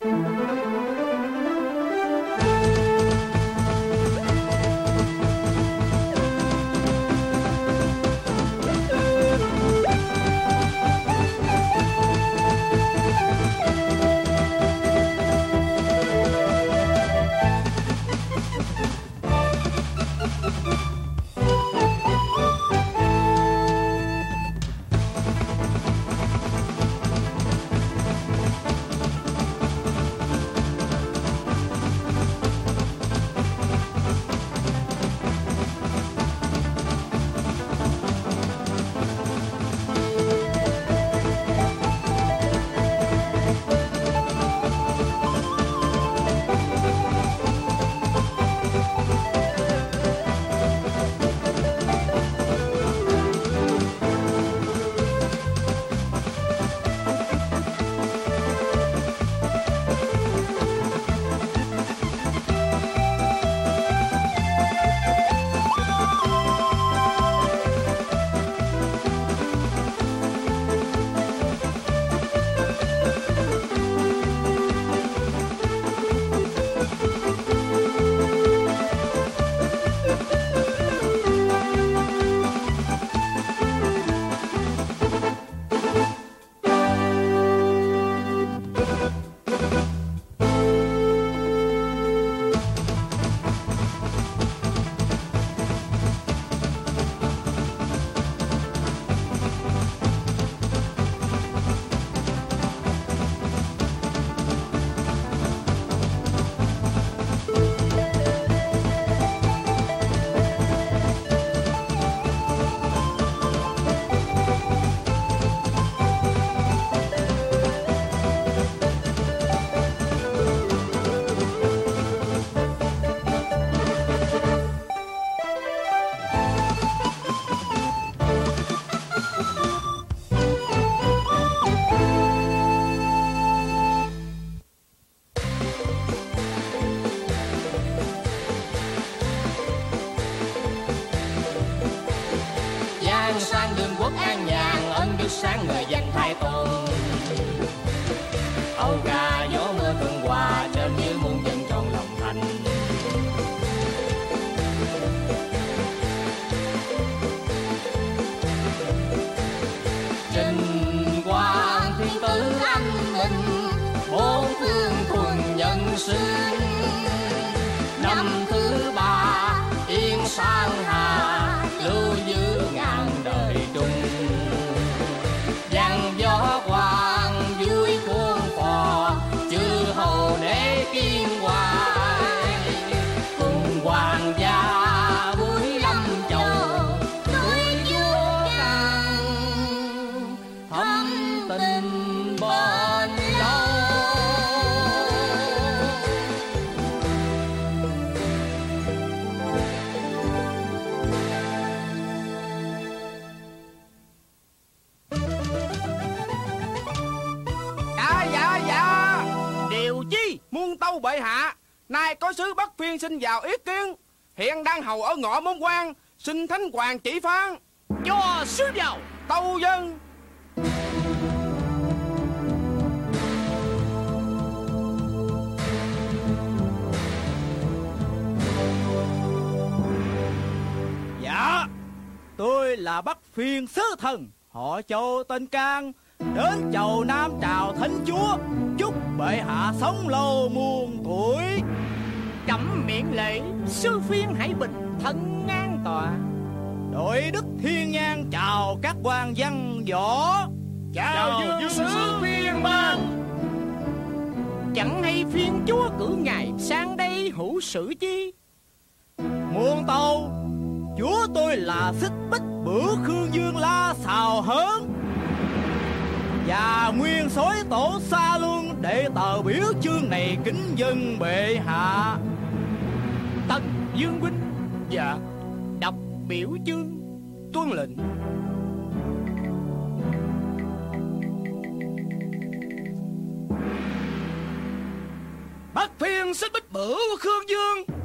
giang Phiên xin vào ý kiến. Hiện đang hầu ở ngõ môn quan Xin Thánh Hoàng chỉ phán. Cho sứ vào. Tâu dân. Dạ Tôi là Bắc Phiên Sứ Thần. Họ Châu tên Can Đến chầu Nam chào Thánh Chúa. Chúc bệ hạ sống lâu muôn tuổi Miệng lệ Sư phiên hãy bình thân ngang tòa. Đội đức thiên nhang chào các quan văn võ. Chào dương sứ phiên ban. Chẳng hay phiên chúa cử ngài sang đây hữu sự chi? Muôn tâu Chúa tôi là xích bích bữa Khương Dương la xào hớn. Và nguyên soái tổ xa luôn Để tờ biểu chương này kính dân bệ hạ tần dương huynh và đọc biểu chương tuân lệnh. Bắt phiên xích bích bửu khương dương.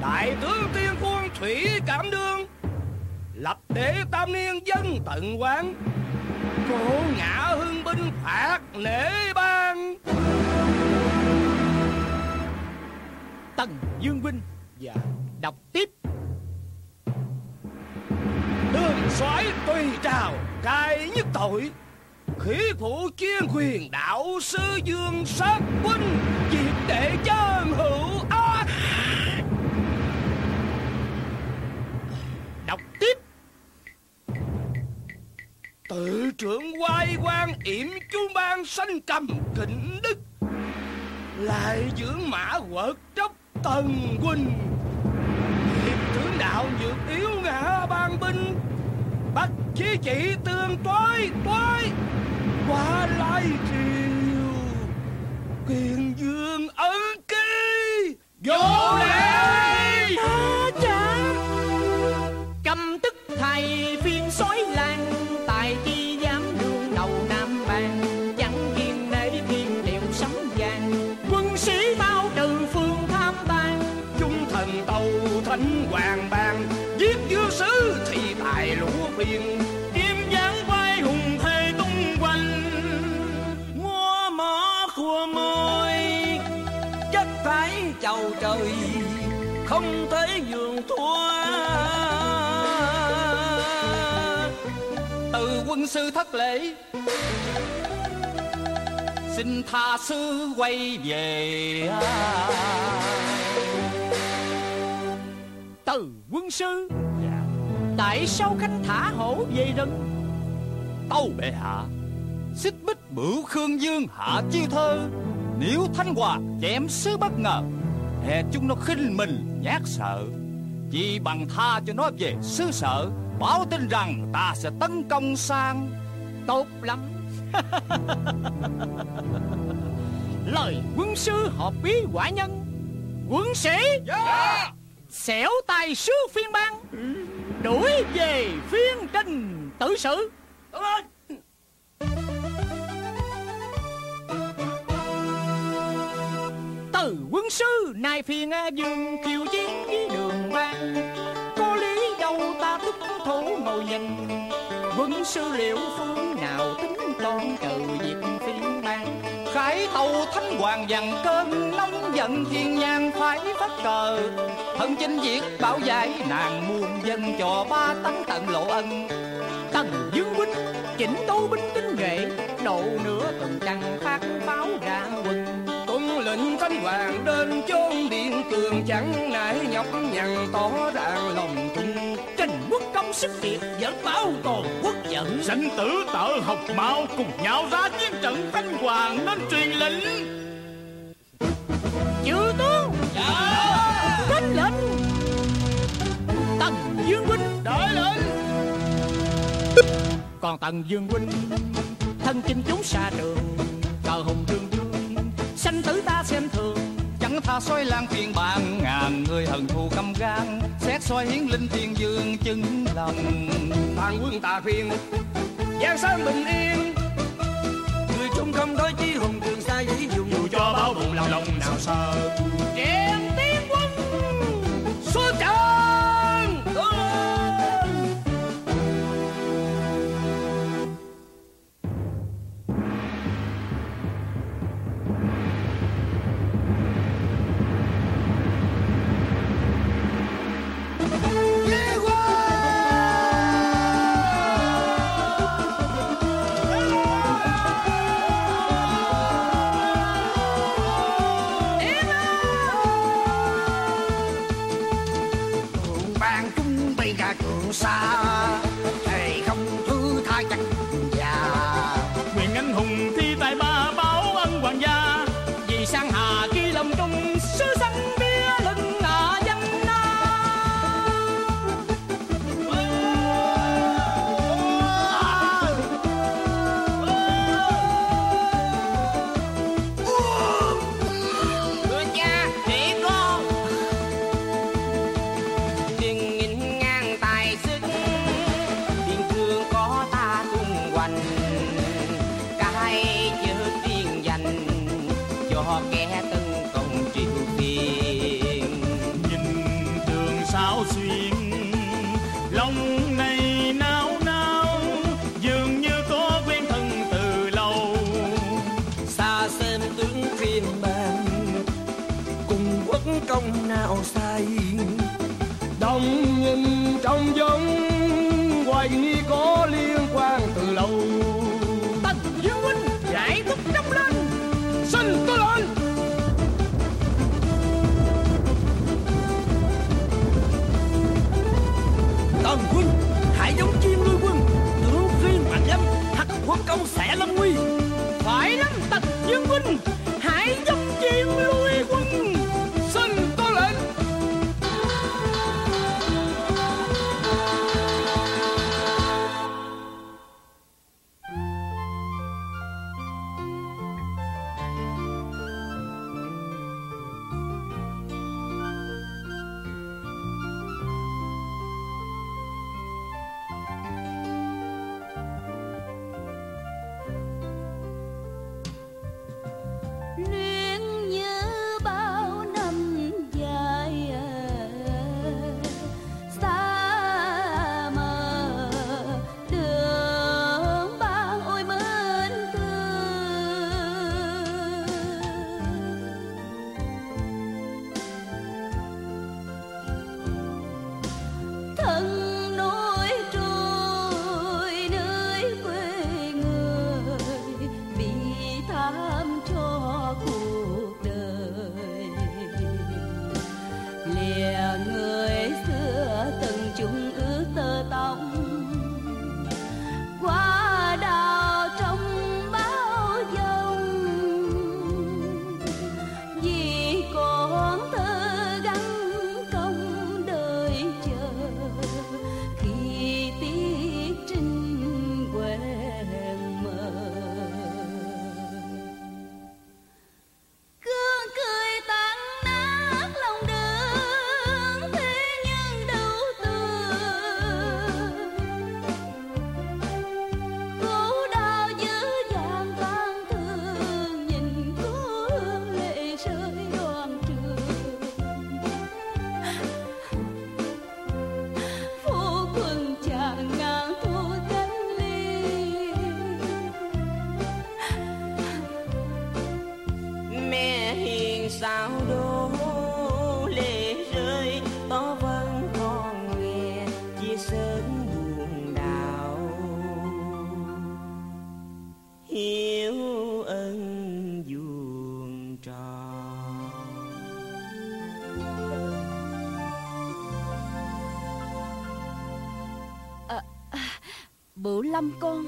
Đại tướng tiên quân thủy cảm đương. Lập đế tam niên dân tận quán. Cổ ngã hưng binh phạt nể ban tần Dương Vinh Và đọc tiếp. Đường soái tùy trào cai nhất tội Khí phụ chuyên quyền, đạo sư dương sát quân Diệt đệ chân hữu á Đọc tiếp. Tự trưởng quay quan yểm chu ban sanh cầm kỉnh đức, Lại dưỡng mã quật tróc tần huynh Hiệp tướng đạo nhược yếu ngã ban binh. Bắt chí chỉ tương toái toái. Qua lai triều Kiền dương ấn ký. Vô lễ! Trời, Không thấy nhường thua. Từ quân sư thất lễ, xin tha sư quay về Từ quân sư Tại sao khanh thả hổ về rừng. Tâu bệ hạ, xích bích bửu khương dương hạ chi thơ. Nếu thanh hòa chém sứ bất ngờ hè chúng nó khinh mình nhát sợ. Chỉ bằng tha cho nó về xứ sở báo tin rằng ta sẽ tấn công sang. Tốt lắm. Lời quân sư hợp bí quả nhân. Quân sĩ. Xẻo tài sứ phiên bang. Đuổi về phiên trình tử sự Từ quân sư nay phiền A dương, kiều chiến với đường ban Có lý đâu ta thức thủ ngồi nhìn. Quân sư liệu phương nào tính toán trừ diệt phiên bang khải tàu thánh hoàng dằn cơn, nóng giận thiên nhang phải phát cờ. Thân chinh diệt bảo giải, nàng muôn dân cho ba tấn tận lộ ân. Tần Dương huynh, chỉnh tố binh tinh nghệ độ nửa tuần trăng phát pháo ra lệnh thánh hoàng đến chốn điện tường chẳng nại nhọc nhằn tỏ ràng lòng tung trình quốc công sức kiệt dẫn báo toàn quốc giận Sanh tử tợ học mạo Cùng nhau ra chiến trận thanh hoàng Nên truyền lệnh chư tướng. Đến lệnh. Tần Dương huynh. Đợi lệnh. Còn Tần Dương huynh thân chinh chúng xa trường cờ hùng sanh tử ta xem thường. Chẳng tha soi lan phiên bàn ngàn người hận thù căm gan. Xét soi hiến linh thiên dương chứng lòng Tàn quân tà phiền Giang sơn bình yên. Người trung không thôi chi hùng trường xa dĩ dùng. Dù cho bao bụng lòng lòng nào sợ. Triền tiên quân Xuất trận lăm con.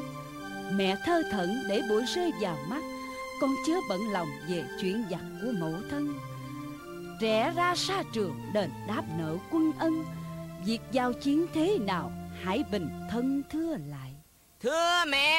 Mẹ thơ thẩn để bụi rơi vào mắt, Con chớ bận lòng về chuyện giặc của mẫu thân. Trẻ ra xa trường đền đáp nợ quân ân, Việc giao chiến thế nào hãy bình thân thưa lại. Thưa mẹ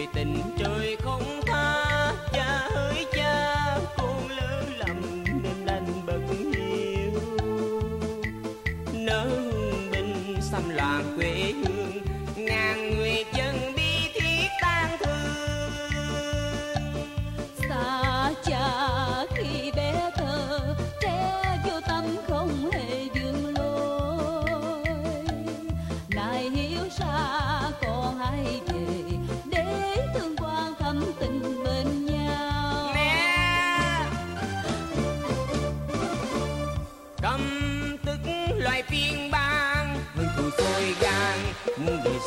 người tình trời không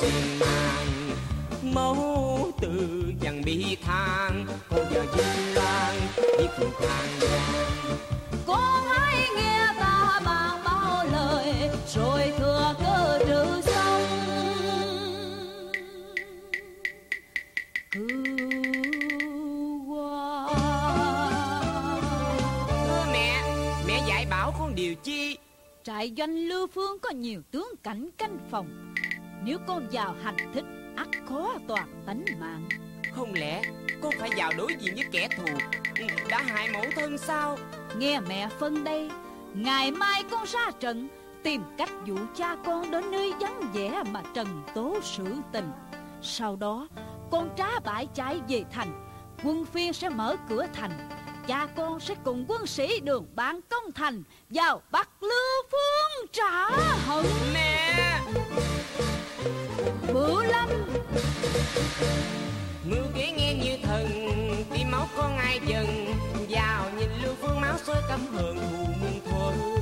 tình nàng từ chẳng bị than. Cô giờ chim lan đi phù khang cô hãy nghe ta bàn bao lời rồi thừa cơ trừ sông. Cứu qua mẹ mẹ dạy bảo con điều chi? Trại doanh lưu phương có nhiều tướng cảnh canh phòng. Nếu con vào hành thích ắt khó toàn tánh mạng. Không lẽ con phải vào đối diện với kẻ thù? Ừ, đã hại mẫu thân sao? Nghe mẹ phân đây Ngày mai con ra trận Tìm cách dụ cha con đến nơi vắng vẻ Mà trần tố sự tình. Sau đó con trá bãi chạy về thành Quân phiên sẽ mở cửa thành. Cha con sẽ cùng quân sĩ đường bạn công thành Vào bắt lưu phương trả hận. Mẹ! bữa lắm. Mưa kế nghe như thần tim máu con ai dần. Vào nhìn lưu phương máu sôi cấm hờn thù muôn thuở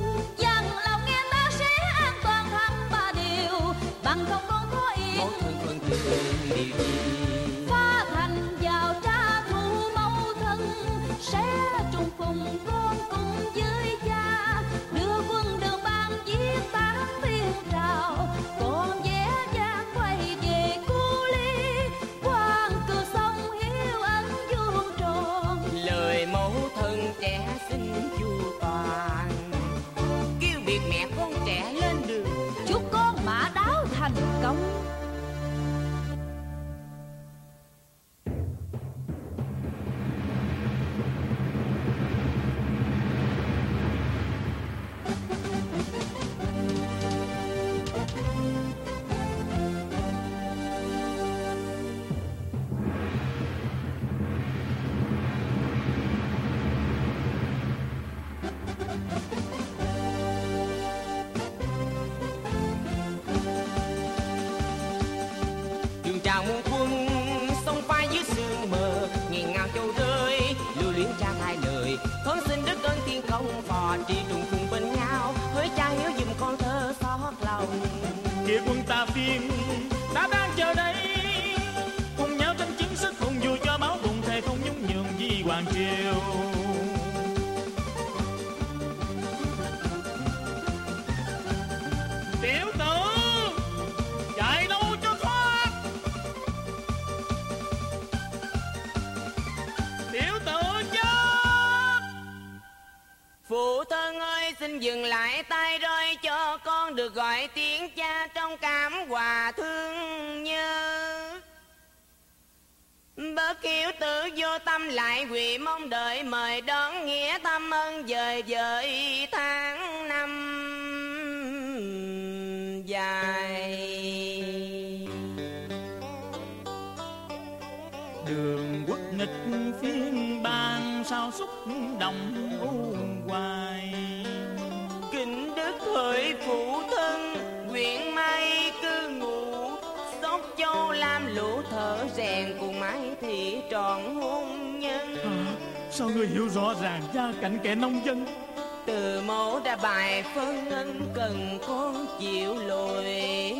xin dừng lại tay rơi cho con được gọi tiếng cha trong cảm hòa thương nhớ. Bớt kiêu tử vô tâm lại quỳ mong đợi Mời đón nghĩa tâm ơn dời dời tháng năm dài. Đường quốc nghịch phiên bàn sao xúc động u hoài hỡi phụ thân quyện may cư ngụ sóc châu lam lũ thở rèn cùng mái thị trọn hôn nhân. À, sao người hiểu rõ ràng gia cảnh kẻ nông dân? Từ mẫu đã bài phân ân cần con chịu lùi.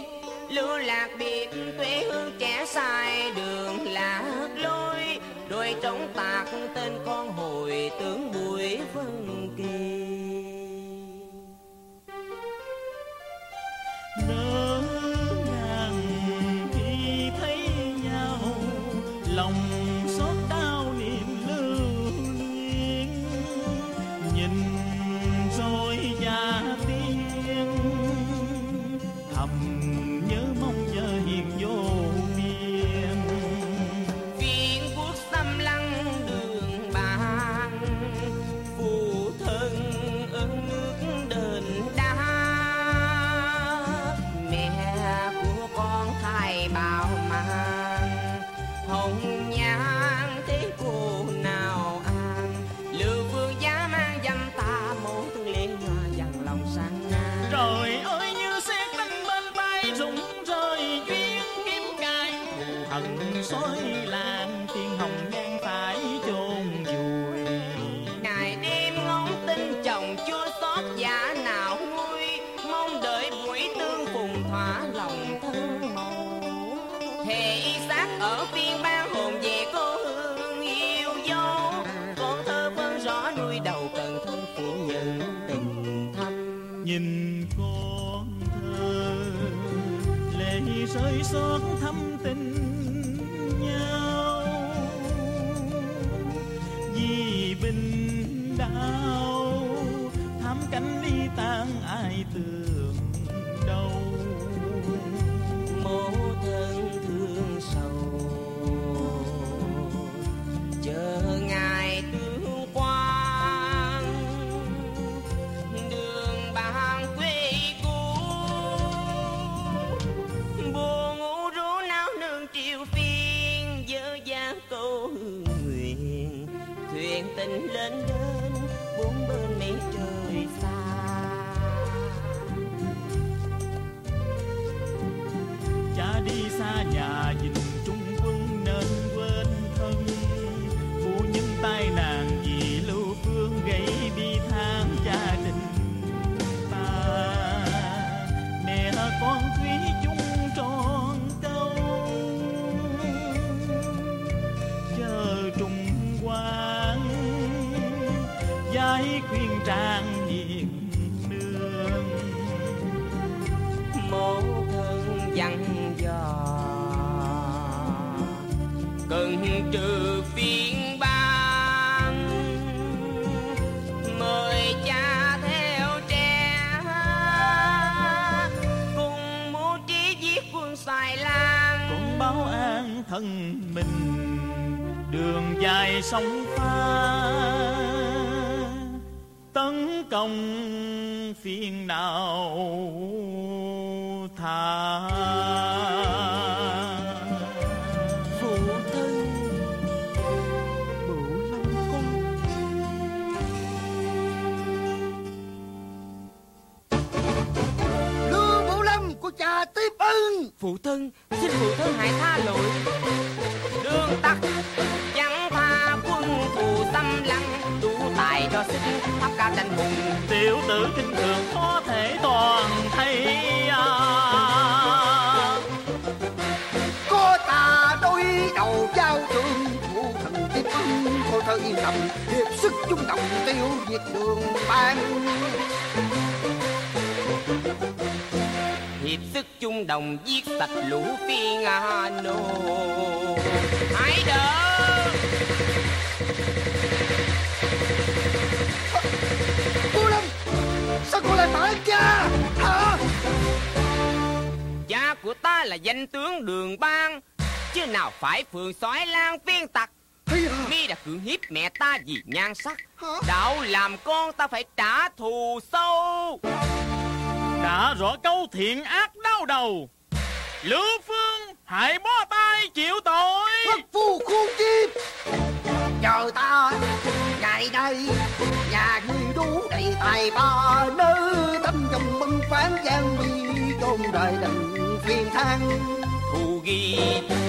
Lưu lạc biệt tuế hương trẻ sai đường lạc lối. Đôi trống tạc tên con hồi tướng bụi vân kỳ. là danh tướng đường bang. Chứ nào phải phường soái lang phiên tặc. Mi đã cưỡng hiếp mẹ ta vì nhan sắc đạo làm con ta phải trả thù sâu. Đã rõ câu thiện ác đau đầu lữ phương hãy bó tay chịu tội. Phu khuôn chi chờ ta. ơi tại đây nhà người đủ đầy tài ba nữ tâm trong bưng phán gian mi chôn đời tình phiền than thù ghi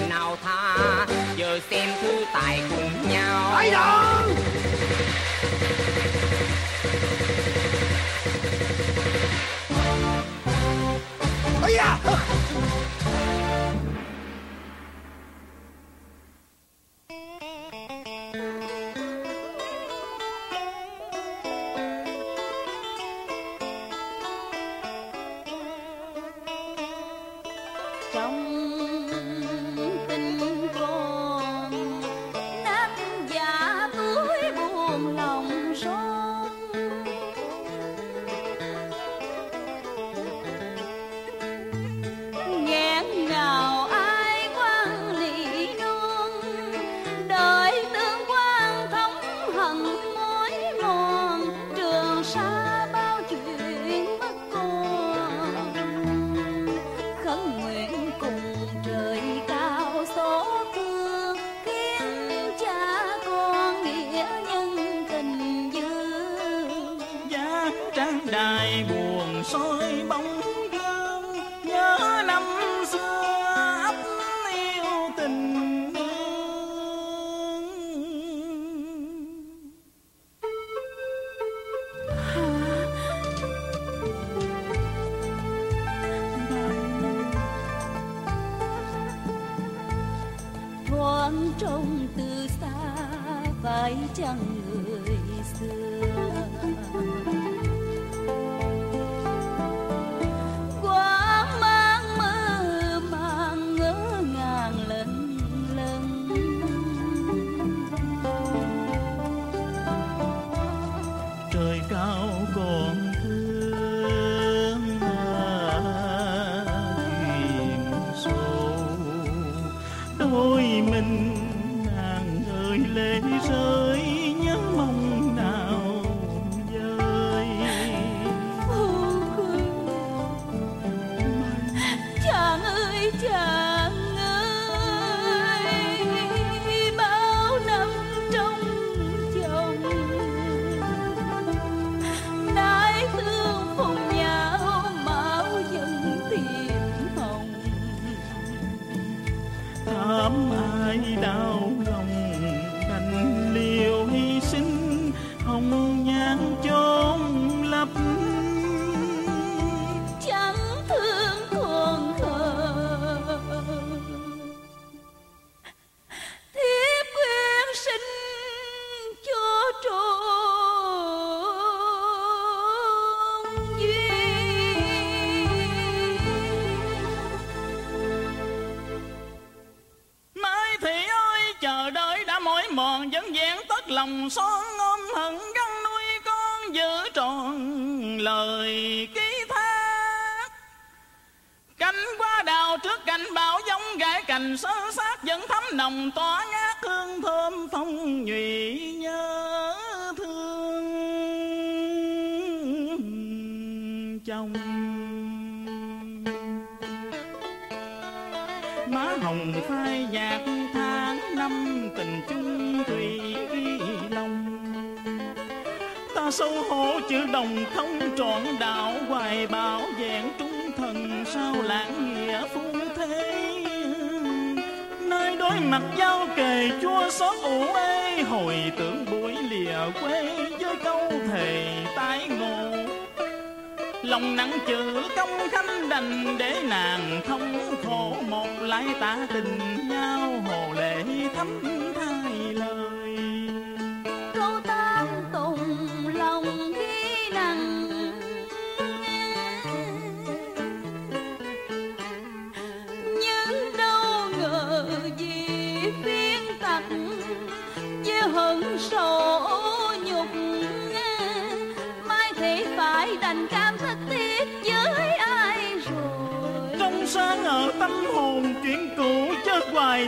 nào tha giờ xem thứ tài cùng nhau. Ấy đó ấy à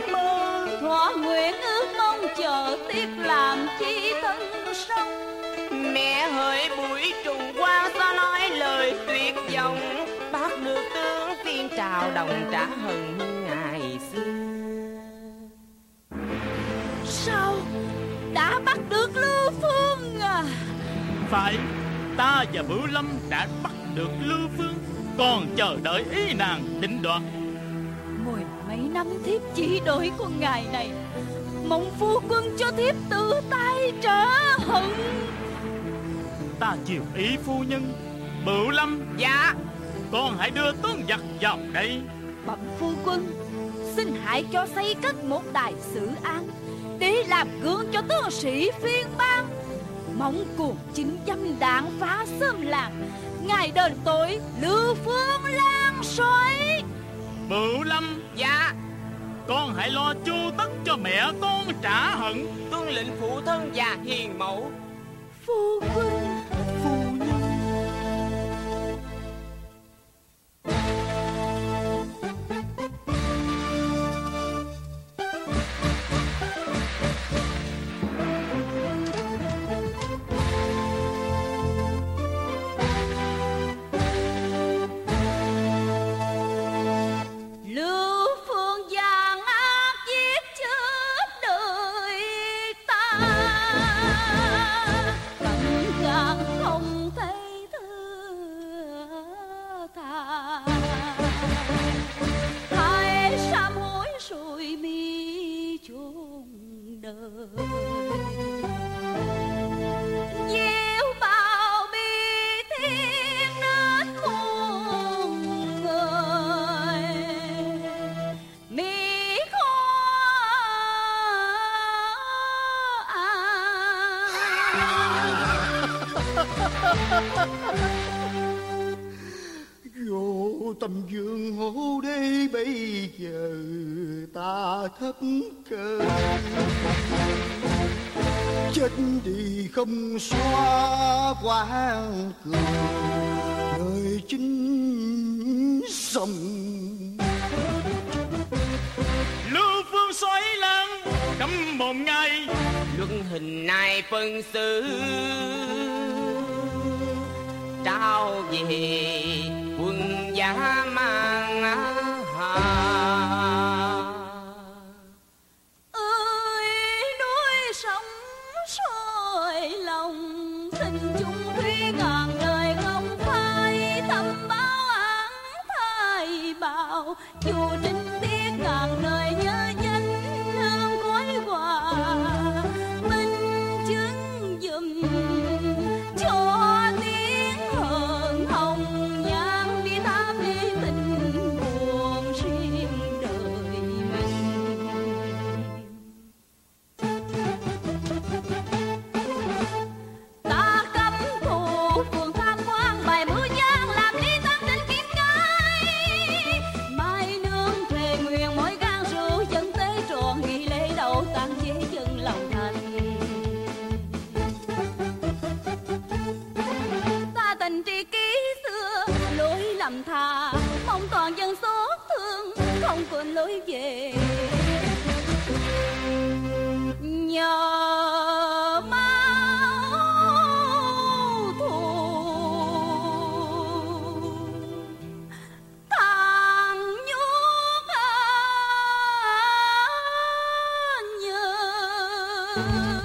chớ mơ thỏa nguyện ước mong chờ tiếp làm chi thân sống Mẹ hỡi buổi trùng qua ta nói lời tuyệt vọng Bác được tướng tiên trào đồng trả hận ngày xưa sao đã bắt được lưu phương à phải, ta và bửu lâm đã bắt được lưu phương, còn chờ đợi ý nàng định đoạt năm thiếp chỉ đợi con ngày này. Mong phu quân cho thiếp tự tay trả hận. Ta chiều ý phu nhân bửu lâm. Dạ. Con hãy đưa tướng giặc vào đây. Bẩm phu quân xin hãy cho xây cất một đài xử án để làm gương cho tướng sĩ phiên bang. Mong cuồng chính dâm đạn phá xóm làng ngài đền tội lưu phương lan sỏi bửu lâm. Dạ con hãy lo chu tất cho mẹ con trả hận. Tuân lệnh phụ thân và hiền mẫu. Phu quân cơ. Chết đi không xóa quan cường Đời chính sông lưu phương xoáy lan cấm một ngày Luân hình này phân xử Trao về quân giả mang hà mai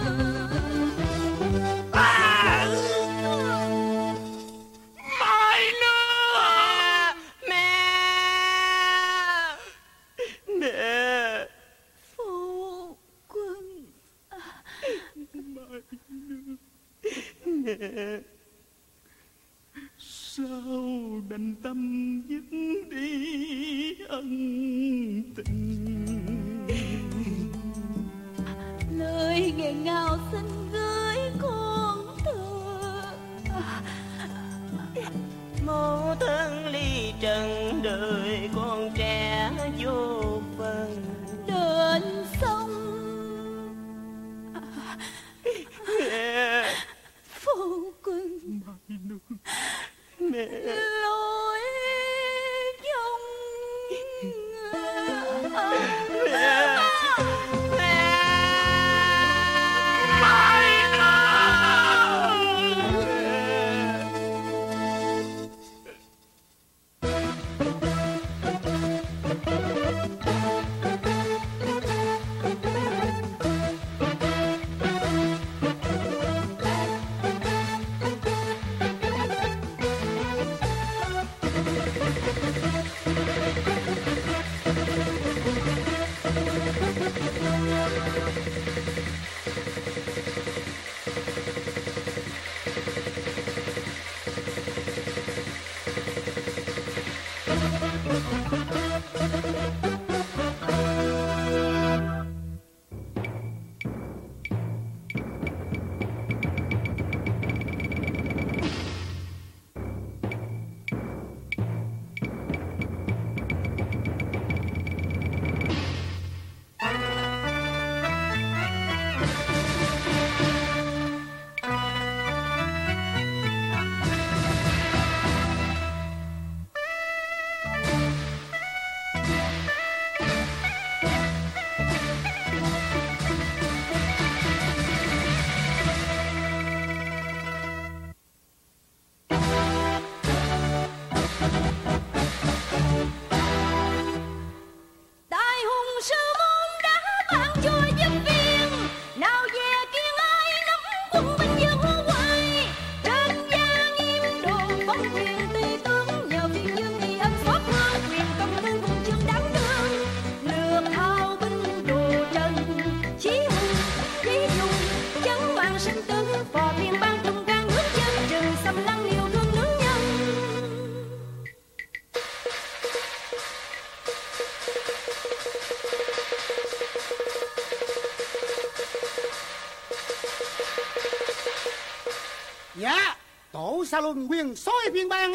Sa Luân nguyên soi phiên bang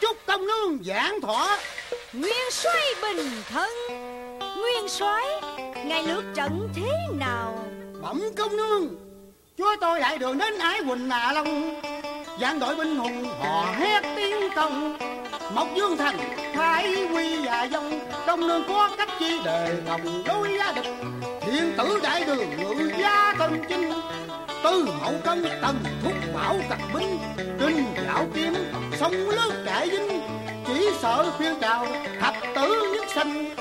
Chúc công nương giảng thọ. Nguyên soái bình thân. Nguyên soái Ngài lược trận thế nào? Bẩm công nương Chúa tôi lại đường đến Ái Quỳnh Nà Long. Giảng đội binh hùng hò hét tiếng công Mộc Dương Thành Thái Quy và Dông. Đông nương có cách chi đề ngầm đối gia địch Thiên tử đại đường ngự gia thần chinh Tư hậu công tần thúc bảo cật binh Kinh dạo kiếm sông lướt đại dinh Chỉ sợ phiêu trào thập tử nhất sinh.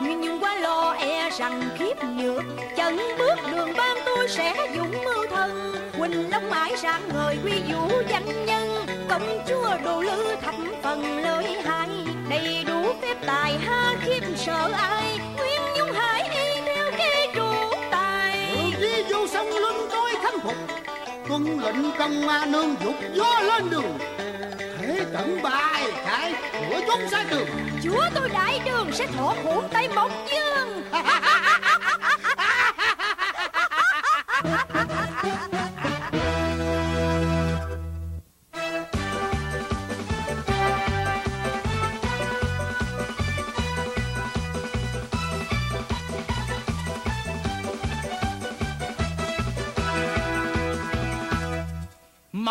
Nguyên nhung quá lo e rằng khiếp nhược Chân bước đường ban tôi sẽ dũng mưu thân Quỳnh Long mãi sang ngời quy vũ danh nhân Công chúa đồ lư thập phần lợi hại. Đầy đủ phép tài ha khiếp sợ ai Nguyên nhung hãy y theo kế trụ tài. Đi vô sông lưng tôi phục Tuân lệnh công ma nương dục gió lên đường. Thế trận bài khai của chốn xa trường. Chúa tôi đại đường sẽ thọ hưởng tay Mộc Dương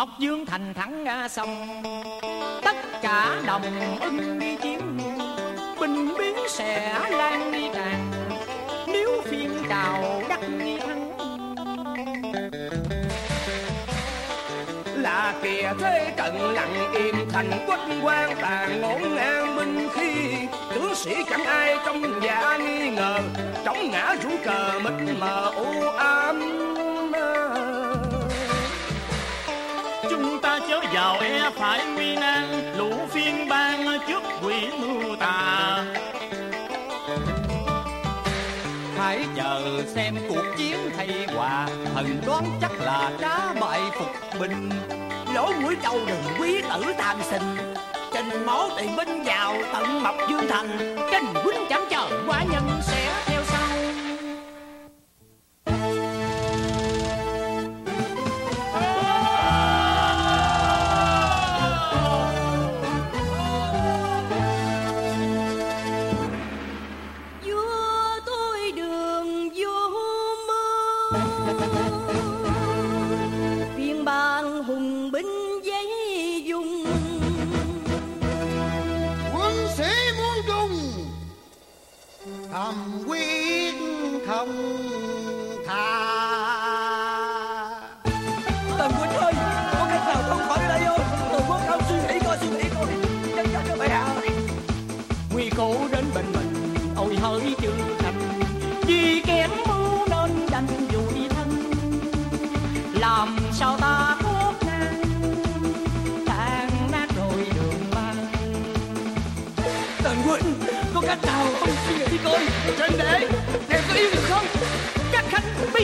Mộc Dương thành thẳng ra sông. Tất cả đồng ưng đi chiến Binh biến sẽ lan đi tràn Nếu phiên trào đắc nghi thắng, là kìa thế trận lặng im thành quách quan tàn ngổn ngang binh khi. Tướng sĩ chẳng ai trong giả nghi ngờ chống ngã rũ cờ mịt mờ u ám. Vào e phải nguy nan lũ phiên bang trước quỷ mưu tà. Hãy chờ xem cuộc chiến thay hòa Thần đoán chắc là cá bại phục binh Lỗ mũi trâu đừng quý tử tam sinh mổ tiền binh vào tận mập dương thành. Kinh huynh chẳng chờ quá nhân sẽ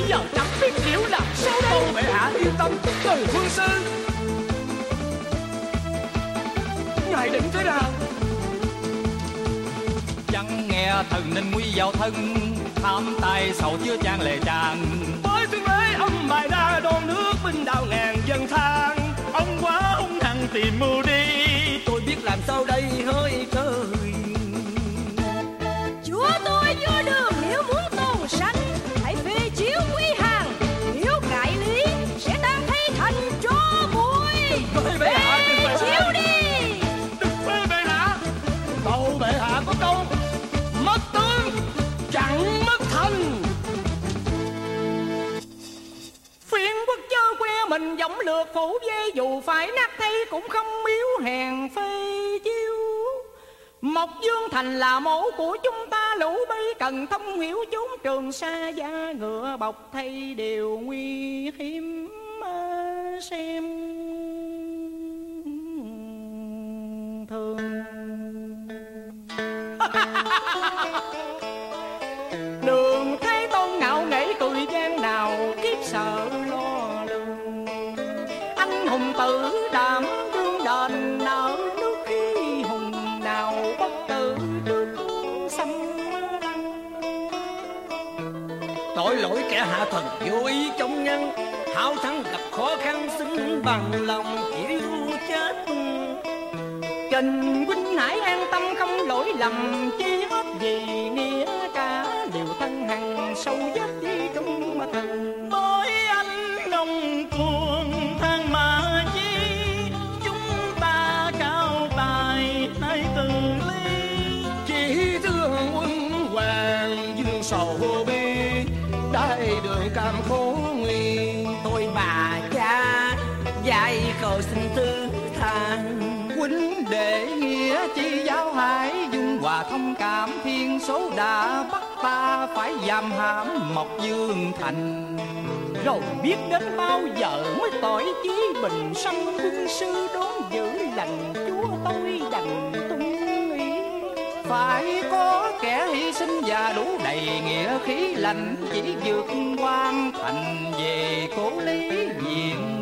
bây giờ chẳng biết liệu làm sao đây Bệ hạ yên tâm Tần Quân Sư Ngài định thế nào? Chẳng nghe thần nên nguy vào thân Tham tài sầu chưa trang lệ tràn Bởi tuyên lễ âm bài đa đòn nước binh đào ngàn dân than Ông quá hung hăng tìm mưu đi. Tôi biết làm sao đây hỡi mình giống lược phủ dê Dù phải nát thay cũng không miếu hèn phê chiêu Mộc Dương Thành là mẫu của chúng ta, lũ bây Cần thông hiểu chốn trường xa da ngựa bọc thay đều nguy hiểm xem thường. Đường Thái Tôn ngạo nghễ cười gian nào kiếp sợ lo tử đảm đương đền nợ nước khi hùng nào bất tử trước xâm Tội lỗi kẻ hạ thần vô ý chống ngăn Hảo thắng gặp khó khăn xin bằng lòng chịu chết. Trình huynh hãy an tâm không lỗi lầm chi hết vì nghĩa cả liều thân hằng sâu giác đi trung thần. Bởi giáo hải dung hòa thông cảm, thiên số đã bắt ta phải giam hãm mộc dương thành. Rồi biết đến bao giờ mới tỏi chí bình sanh, quân sư đón giữ lành, chúa tôi đành tung ý. Phải có kẻ hy sinh và đủ đầy nghĩa khí lành, chỉ vượt quan thành về cố lý diện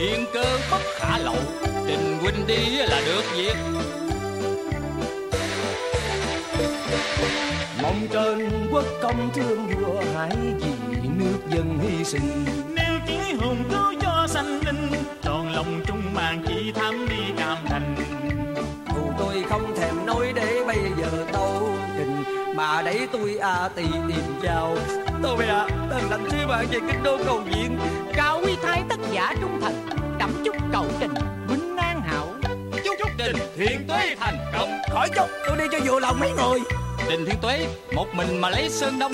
Thiên cơ bất khả lộ Trình huynh đi là được việc. Mong trên quốc công thương vua hãy vì nước dân hy sinh. Nếu chí hùng cứu cho sanh linh Tròn lòng trung mang chỉ thám đi cam thành. Dù tôi không thèm bây giờ đây tôi à tỳ tìm chào. Tôi à đang lãnh sứ bạn về kinh đô cầu viện. Cao quý thái tất giả trung thành đắm chúc cầu trình huynh an hảo. Chúc chúc trình thiên tuế thành công. Khỏi chốc tôi đi cho vừa lòng mấy người trình thiên tuế một mình mà lấy sơn đông.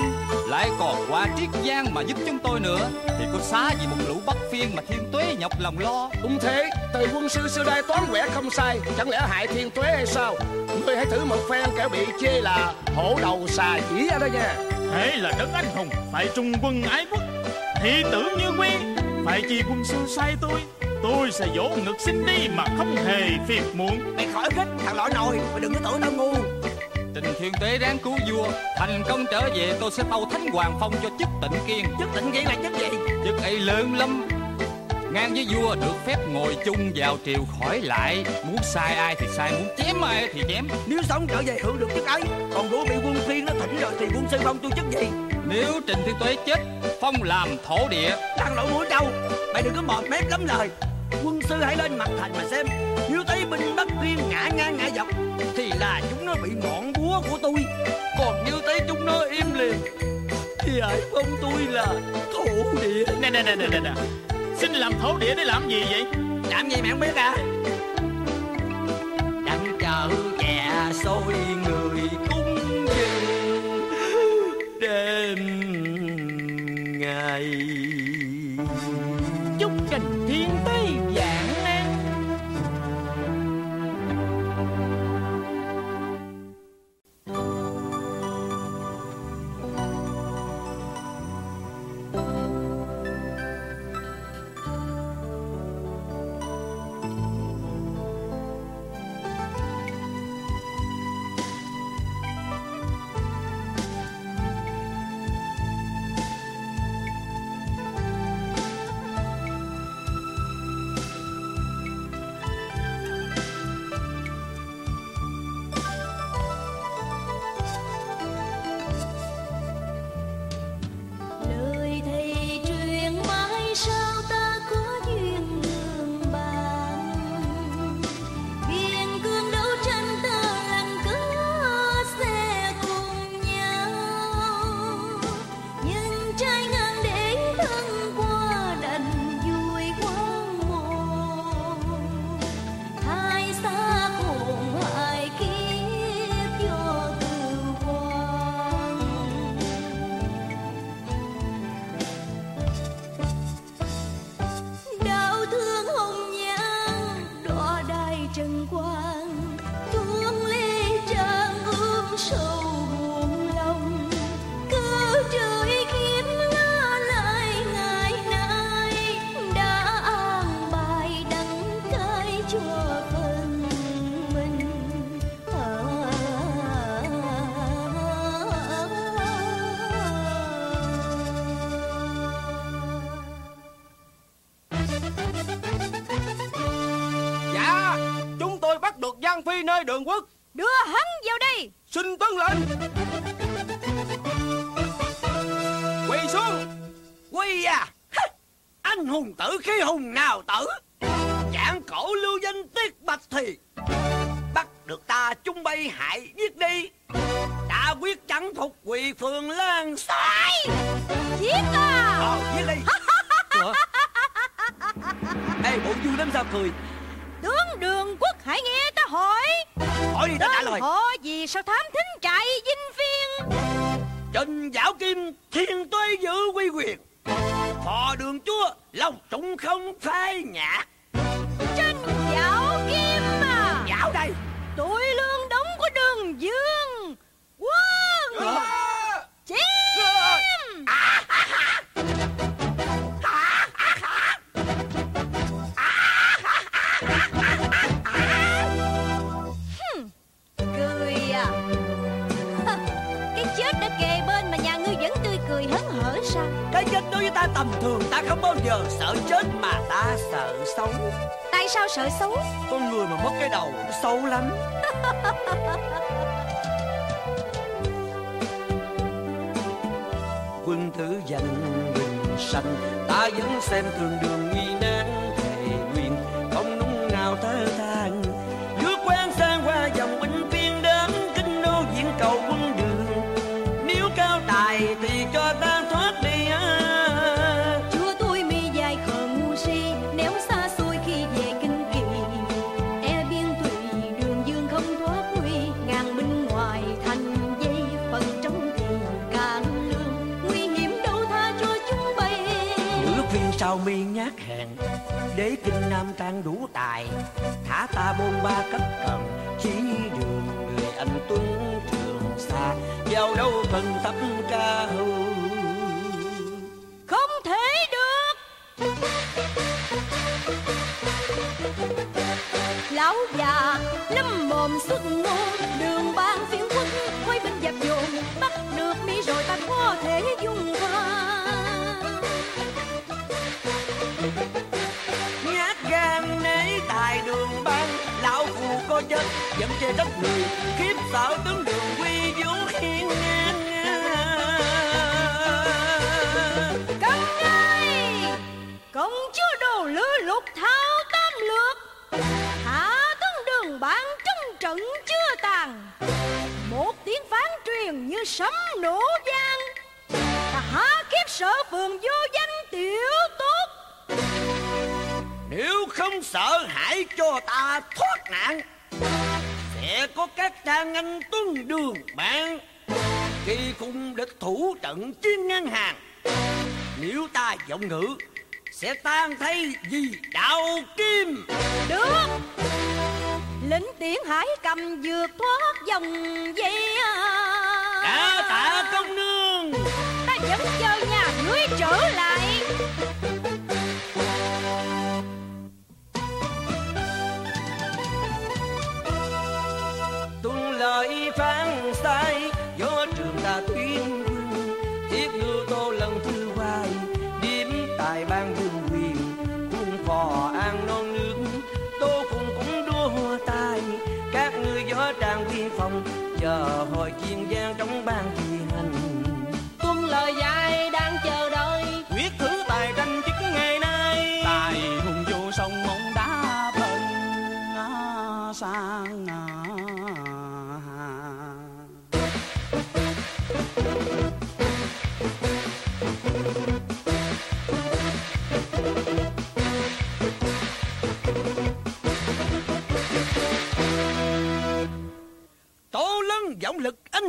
Lại còn qua triết giang mà giúp chúng tôi nữa. Thì có xá gì một lũ bắc phiên mà thiên tuế nhọc lòng lo. Đúng thế, từ quân sư xưa đây toán quẻ không sai. Chẳng lẽ hại thiên tuế hay sao? Ngươi hãy thử một phen kẻo bị chê là hổ đầu xà chỉ ở đây nha. Thế là đấng anh hùng Phải trung quân ái quốc. Thị tử như quy Phải chi quân sư sai tôi. Tôi sẽ vỗ ngực xin đi mà không hề phiền muộn. Mày khỏi khích thằng lõi nồi mày đừng có tưởng tao ngu trình thiên tuế ráng cứu vua thành công trở về tôi sẽ tâu thánh hoàng phong cho chức tịnh kiên. Chức tịnh kiên là chức gì? Chức ấy lớn lắm. Ngang với vua được phép ngồi chung vào triều khỏi lại. Muốn sai ai thì sai muốn chém ai thì chém. Nếu sống trở về hưởng được chức ấy còn 如 bị quân phiên nó thỉnh rồi thì quân sư phong tôi chức gì? Nếu trình thiên tuế chết phong làm thổ địa. Thằng lỗ mũi trâu mày đừng có mọt mép lắm lời quân sư hãy lên mặt thành mà xem. Nếu thấy binh bắc phiên ngã ngang ngã dọc thì là chúng nó bị ngọn búa của tôi. Còn nếu thấy chúng nó im liền thì hãy phong tôi là thổ địa. Nè nè nè nè nè nè. Xin làm thổ địa để làm gì vậy? Làm gì mẹ không biết à? Đặng chợ chè xôi người cúng dường đêm ngày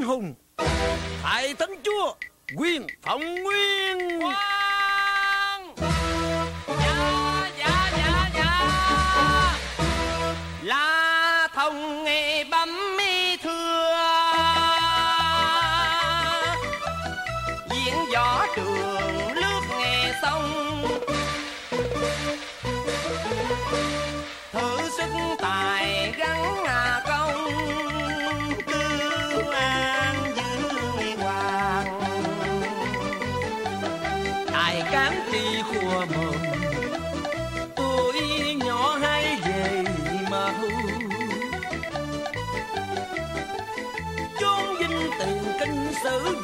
hùng. Thái thánh Chúa Nguyên Phong Nguyên.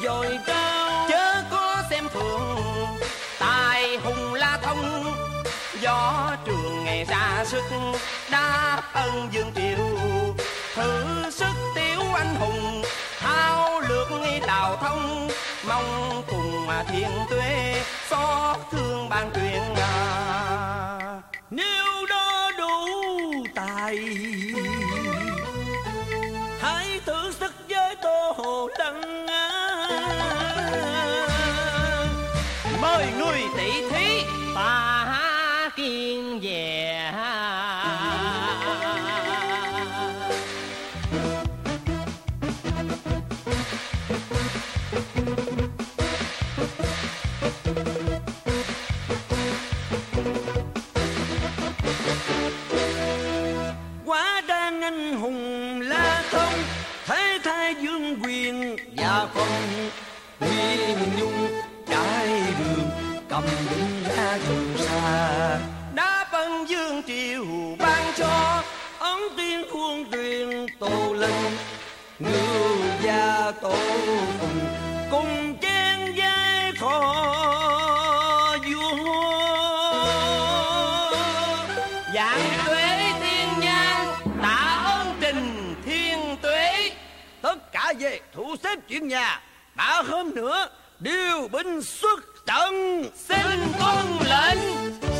dồi cao. Chớ có xem thường, tài hùng la thông. Gió trường ngày ra sức đa ân dương triều. Thử sức tiểu anh hùng thao lược nghi đào thông. Mong cùng mà thiên tuế xót thương ban truyền à. Bye. thu xếp chuyện nhà. Đã hôm nữa điều binh xuất trận xin tuân lệnh.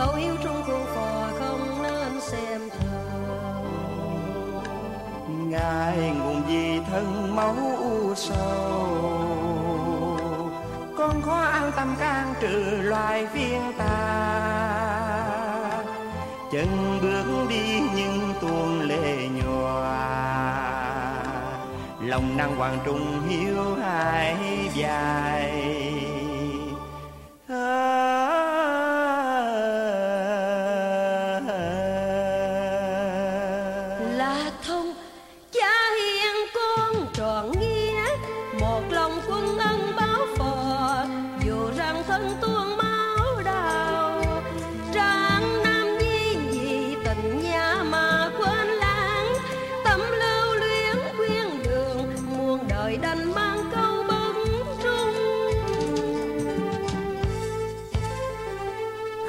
cậu hiếu trong khuôn phò không nên xem thường ngài nguồn gì thân máu u sầu. Con khó an tâm can trừ loài phiên tà. Chân bước đi những tuôn lệ nhòa. Lòng năng hoàng trung hiếu hai dài.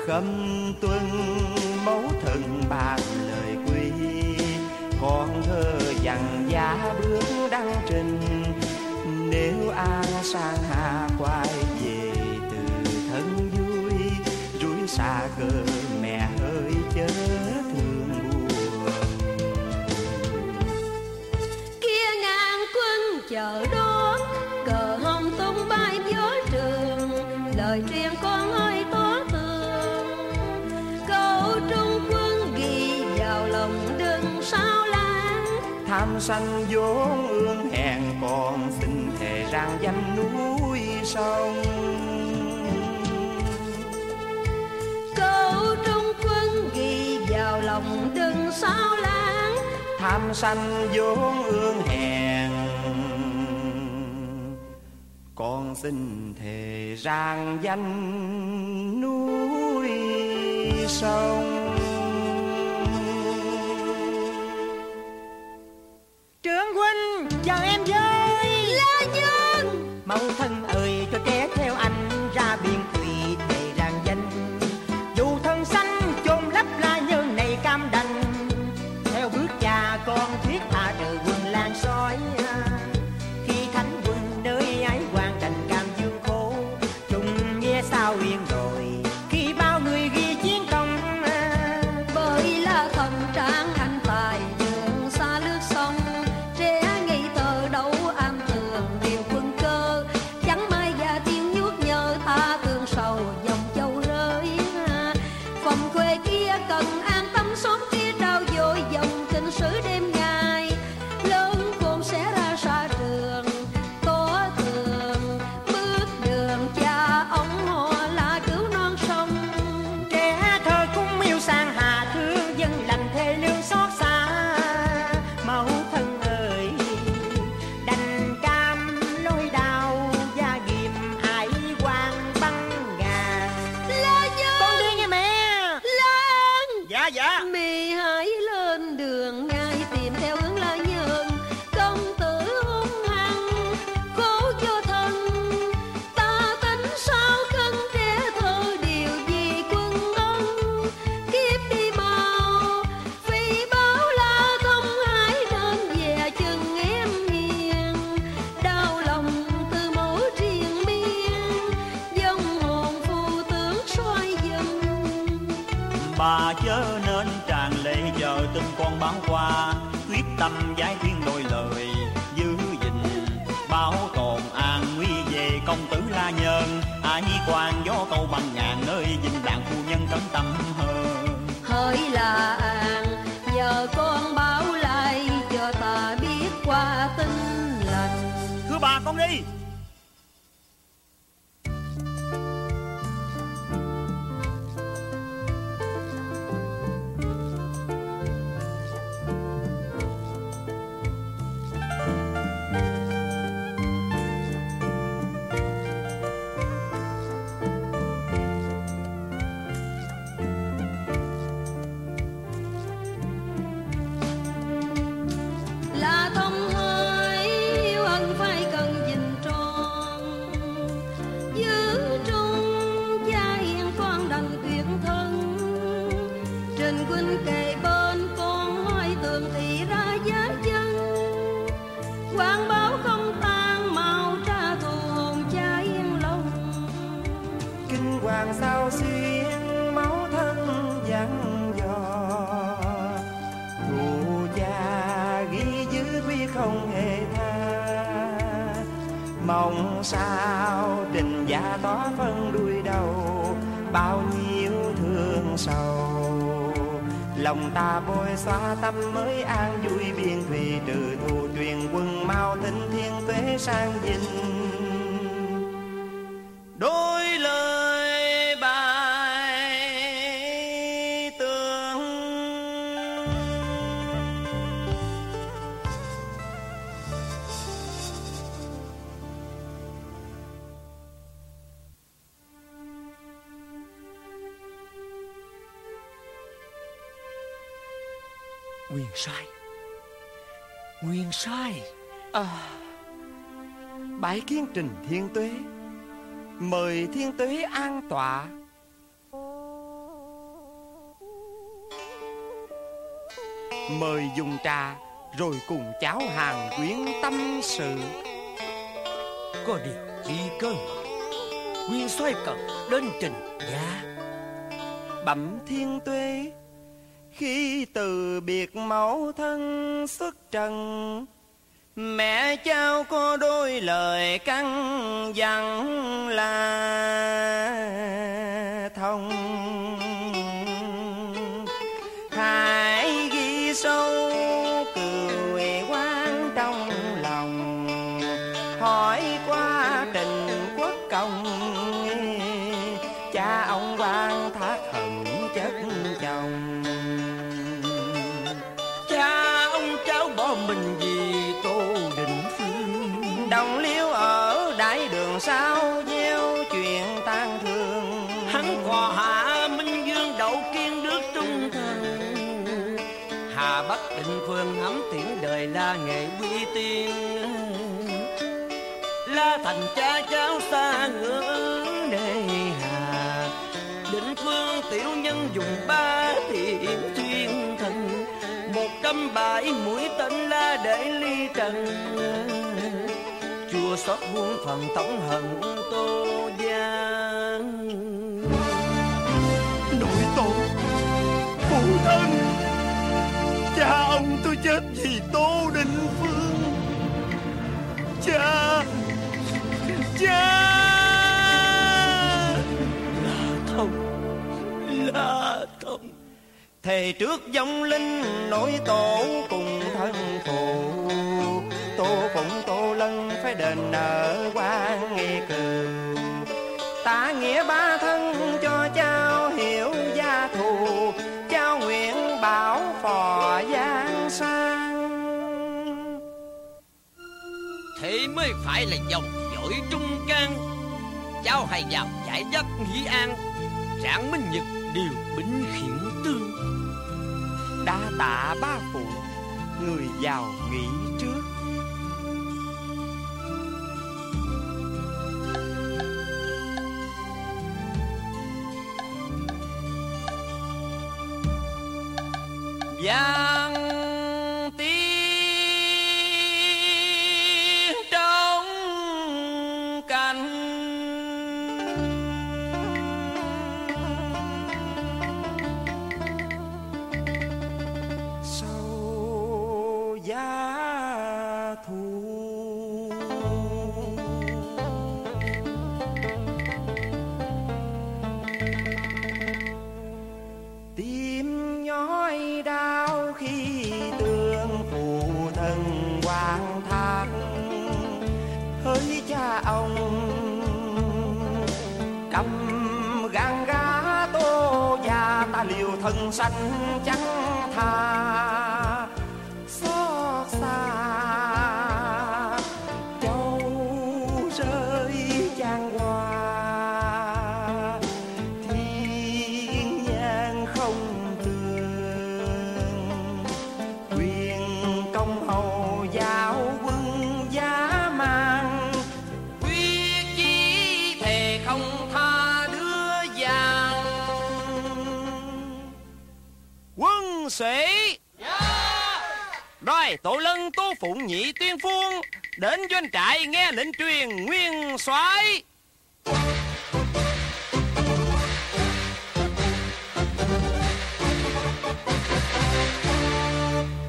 khâm tuân mẫu thần bàn lời quy. Con thơ dặn giá bước đăng trình, nếu an sang hà quay về từ thân vui, rủi xa cơ sanh vốn ương hèn còn xin thề rằng danh núi sông. Câu trung quân ghi vào lòng đừng sao lãng. Tham sanh vốn ương hèn con xin thề rằng danh núi sông. Thân phu nhân cấm tâm hờ. Hỡi là an giờ con báo lại cho ta biết qua tin lành thưa bà con đi. Sang dinh đôi lời bài tường. Nguyên sai. Nguyên sai. À, bái kiến trình thiên tuế. Mời thiên tuế an tọa. Mời dùng trà rồi cùng cháu hàng quyến tâm sự. Có điều chi cơ Nguyên soái cần đến trình gia bẩm thiên tuế khi từ biệt mẫu thân xuất trần Mẹ cháu có đôi lời căn dặn là thông. Thành cha cháu xa ngỡ đề hà. Định phương tiểu nhân dùng ba thiện chuyên thần Một trăm bảy mũi tên la để ly trần. Chùa xót muôn phần tổng hận tô giang, Nội tổ Phụ thân. Cha ông tôi chết vì Tô Định Phương. Cha Cha thông là thông. Thề trước dòng linh nổi tổ cùng thân phụ. Tô phụng tô lân phải đền nợ quan nghe cừu. Tạ nghĩa ba thân cho cháu hiểu gia thù. Cháu nguyện bảo phò giang sang. Thế mới phải là dòng dõi trung can Cháu hãy vào giải giấc nghĩ an, Rạng minh nhật điều binh khiển tương Đa tạ ba phụ, Người giàu nghỉ trước. Giang tổ lân tô phụng nhị tuyên phuông đến doanh trại nghe lệnh truyền nguyên soái.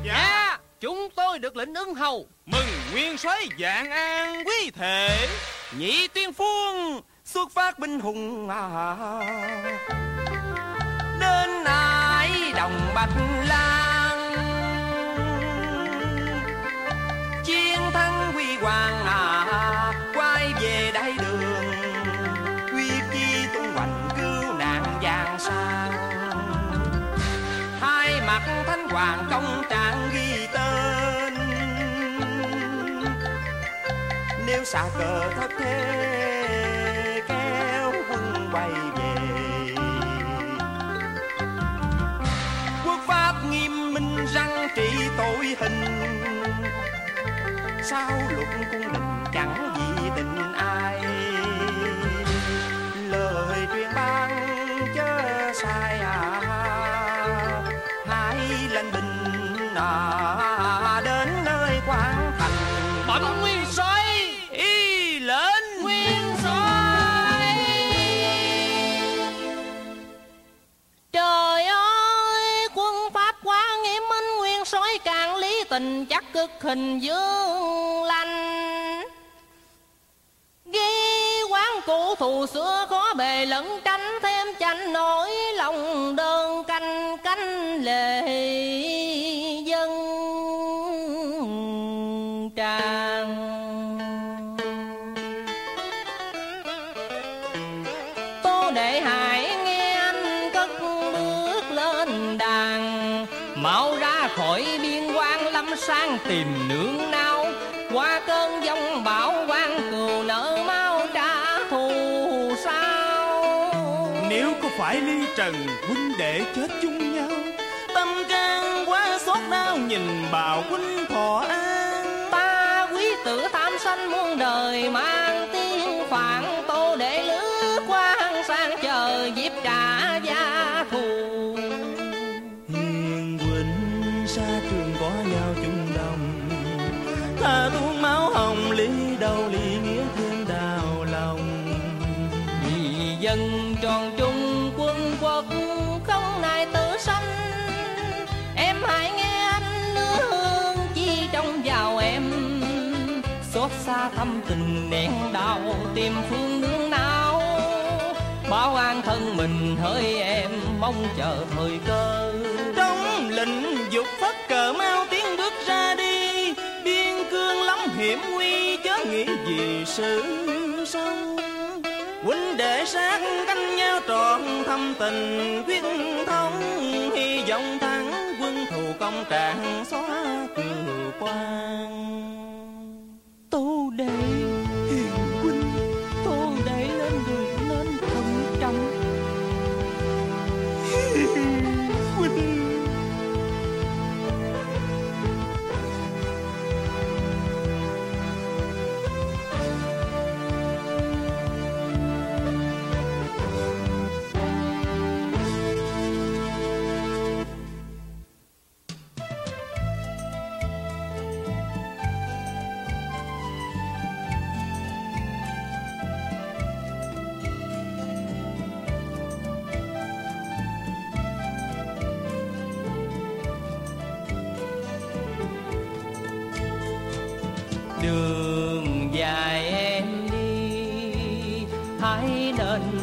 Dạ Chúng tôi được lệnh ưng hầu. Mừng nguyên soái dạng an quý thể. Nhị tuyên phuông xuất phát binh hùng à đến ải đồng bạch lan hoàng công trạng ghi tên. Nếu xa cờ thất thế, kéo quân quay về. Quốc pháp nghiêm minh, răng trị tội hình. Sao luật cung đình chẳng gì à đến nơi quán thành bẩm nguyên soái y lệnh nguyên soái. Trời ơi quân pháp quá nghiêm minh nguyên soái càng lý tình chắc cực hình dương lành. Ghi quán cũ thù xưa khó bề lẫn tránh thêm chanh nổi lòng đơn canh canh lệ phải ly trần huynh đệ chết chung nhau. Tâm can quá xót đau, nhìn bào huynh đau tìm phương nương nào? Bảo an thân mình hỡi em mong chờ thời cơ. Trong lệnh dục phất cờ mau tiến bước ra đi Biên cương lắm hiểm nguy chớ nghĩ gì sự sâu. Huynh đệ sát canh nhau trọn thâm tình quyết thông Hy vọng thắng quân thù công trạng xóa cừu quan. Tô đệ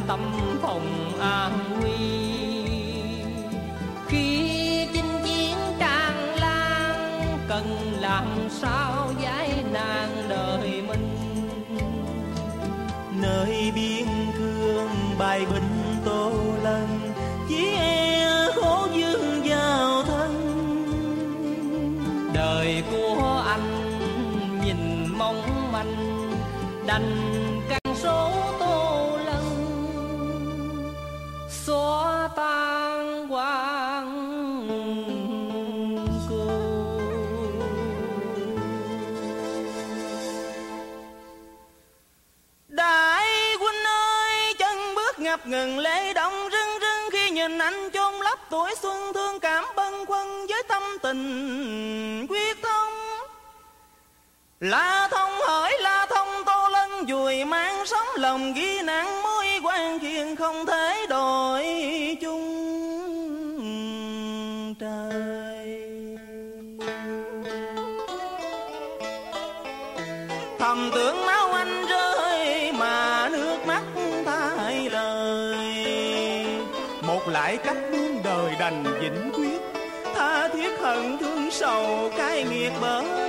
tâm phòng an nguy. Khi chinh chiến tràn lan, cần làm sao giải nạn đời mình? Nơi biên cương bài binh tô lân Chỉ e khổ dương giao thân. Đời của anh nhìn mong manh, đành cải cách muôn đời đành vĩnh quyết tha thiết hận thương sầu, cay nghiệt bởi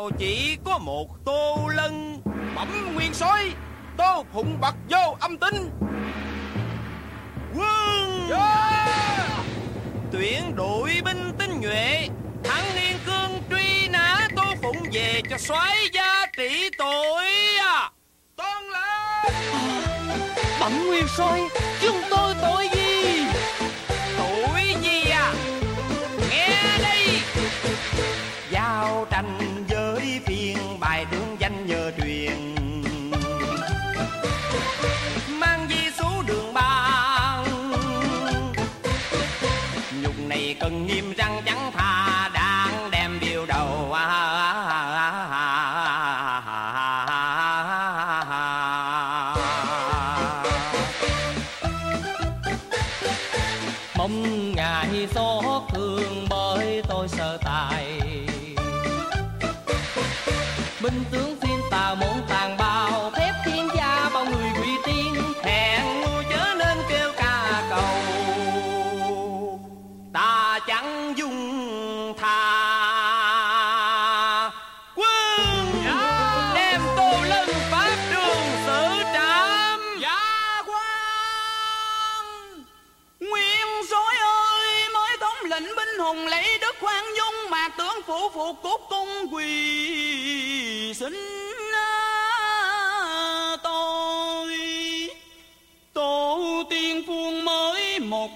nào chỉ có một tô lân? Bẩm nguyên sói tô phụng bật vô âm tinh quân! Yeah! tuyển đội binh tinh nhuệ thắng niên cương truy nã tô phụng về cho soái gia trị tội à. Tôn lên bẩm nguyên soi chúng tôi tội gì?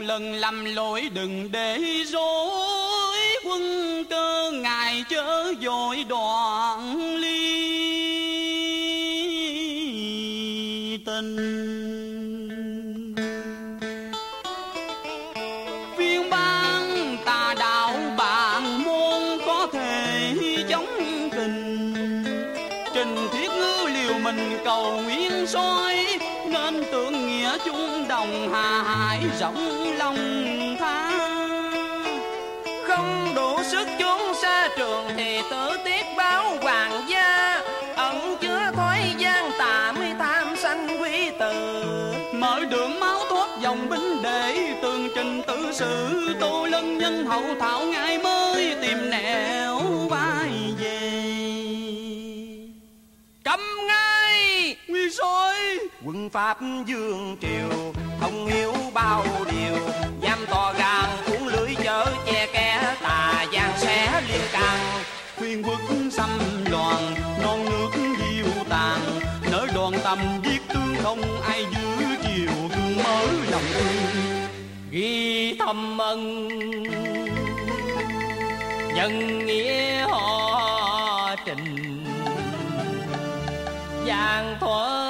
lần lầm lỗi đừng để rối. Quân cơ ngài chớ dội đoạn ly. anh thảo ngay mới tìm nẻo vai về. Cầm ngay! Nguy rồi quân pháp dương triều, không hiểu bao điều. Dám to gan, uống lưới chở che kẻ tà gian xé liên càng khuyên quốc xâm loạn, non nước diêu tàn. Nỡ đoàn tâm giết tương thông, ai giữ chiều thương mới lòng thương ghi thâm ân nhân nghĩa họ trình giang thoát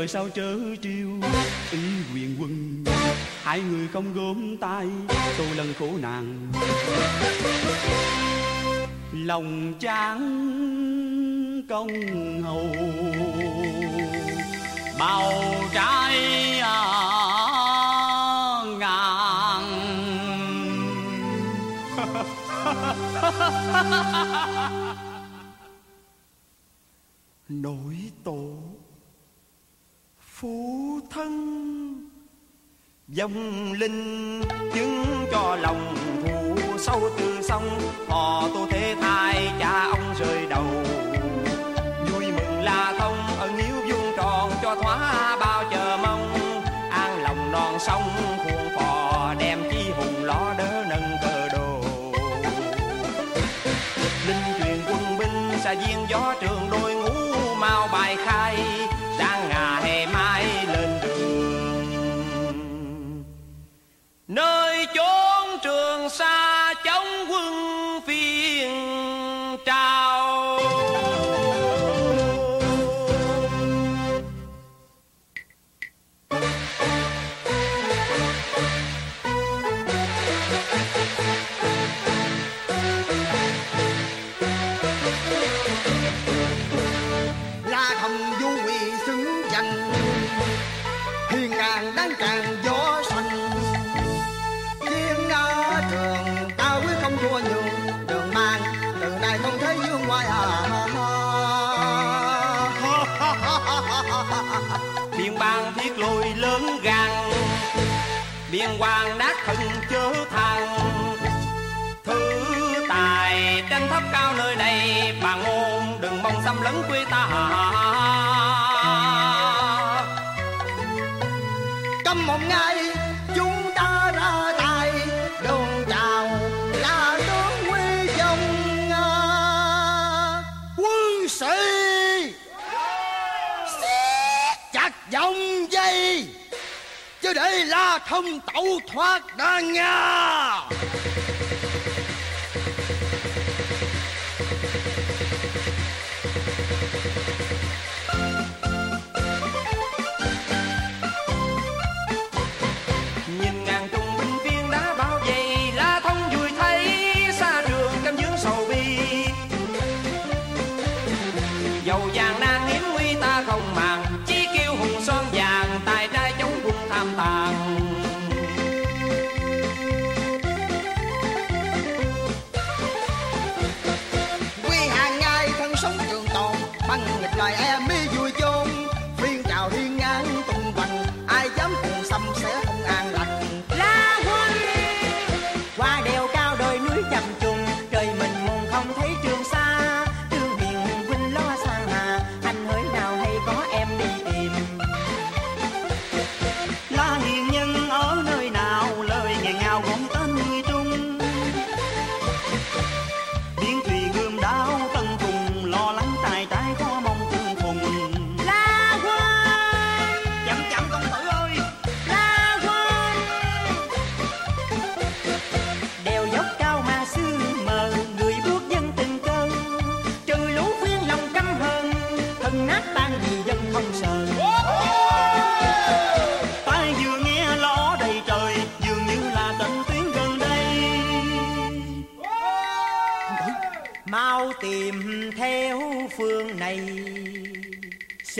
trời sao trớ chiêu ý quyền quân, hai người không gốm tay, tôi lần khổ nạn. Lòng trắng công hầu, bao trái à, ngàn. Nỗi tội phú thân. Dòng linh chứng cho lòng thù sâu từ sông họ tu thế thai cha ông rời đầu. Vui mừng là thông, ân hiếu vuông tròn cho thoá bao chờ mong. An lòng non sông bà ngôn đừng mong xâm lấn quê ta. Cấm một ngày, chúng ta ra tay, đồn chào là tướng quy dòng quân sĩ siết chặt dòng dây, chứ để la thông tẩu thoát ra nhà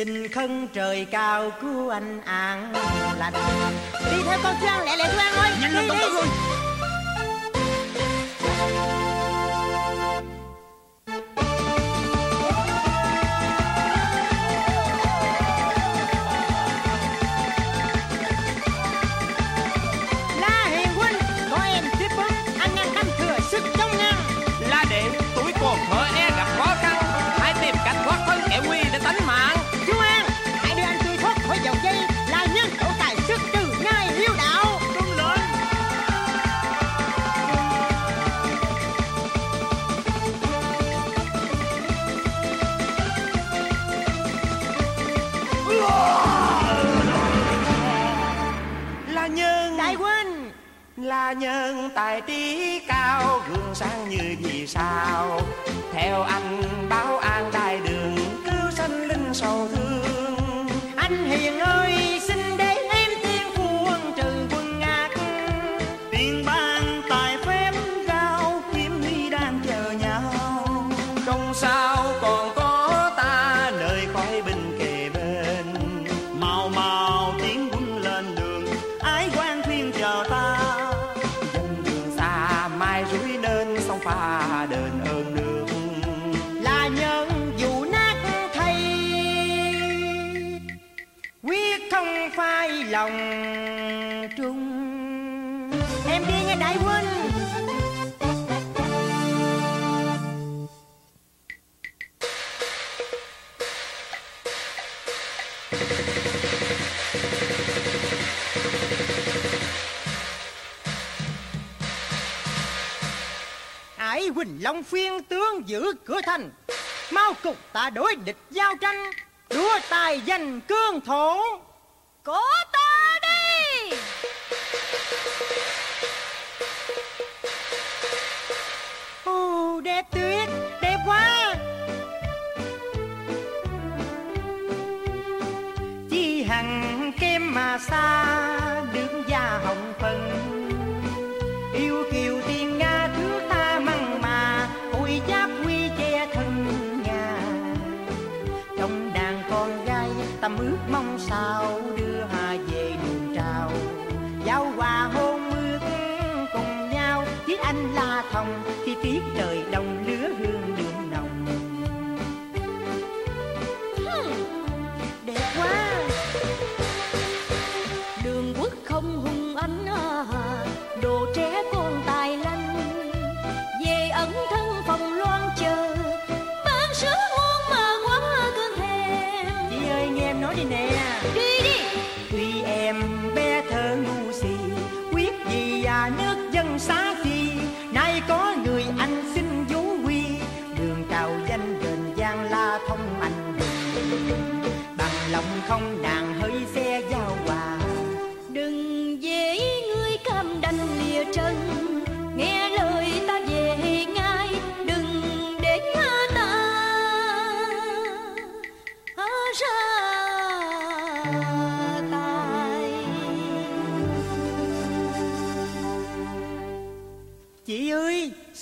xin khấn trời cao cứu anh an lành. Đi theo con trang lẹ lẹ thu an ơi. Nhanh lên con tử ơi giữ cửa thành. Mau cùng ta đối địch giao tranh đua tài giành cương thổ. Cố ta đi! Ô đẹp tuyệt đẹp quá chi hằng kem mà xa giao hòa hôn mưa cùng nhau. Chứ anh là thòng khi tiết trời đông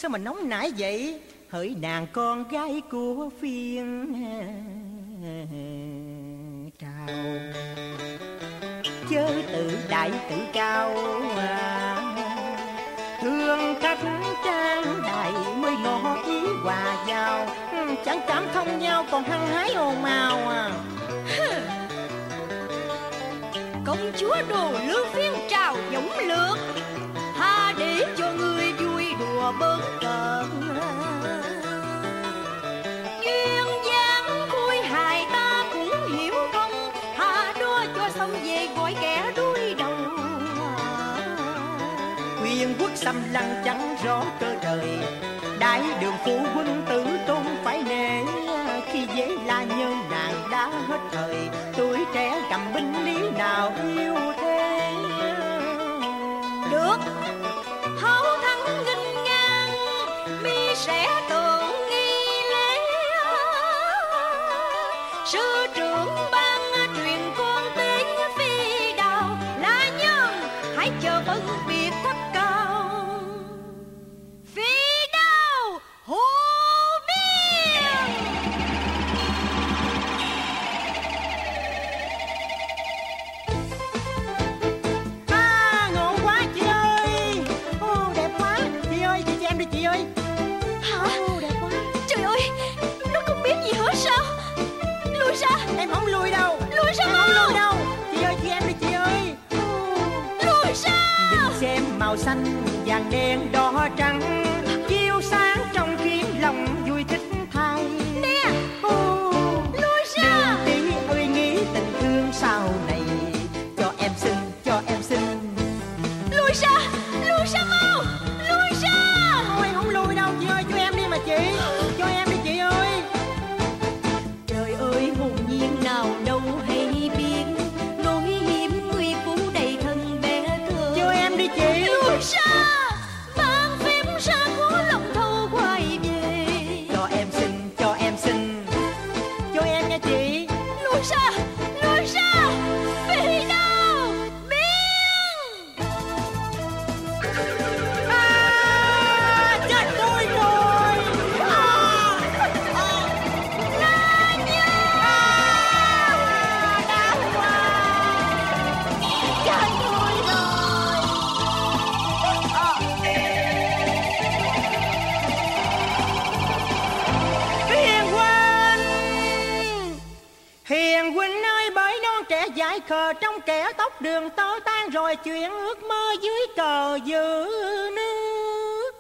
Sao mà nóng nảy vậy? Hỡi nàng con gái của phiên, trào. Chớ tự đại tự cao. À. Thương cách trang đại mới ngỏ ý hòa nhau. Chẳng cảm thông nhau, còn hăng hái ồn ào. À Công chúa đồ lưu phiên trào dũng lược mò bớt duyên dáng cuối hài ta cũng hiểu không thả đua cho xong về gọi kẻ đuôi đầu. Quyền quốc xâm lăng chẳng rõ cơ đời, đại đường phu quân tử tôn phải nể. Khi dễ là nhân nàng đã hết thời, tuổi trẻ cầm binh lý nào yêu xanh vàng đen đỏ trắng. khờ trong kẻ tóc đường tơ tan rồi chuyện ước mơ dưới cờ dự nước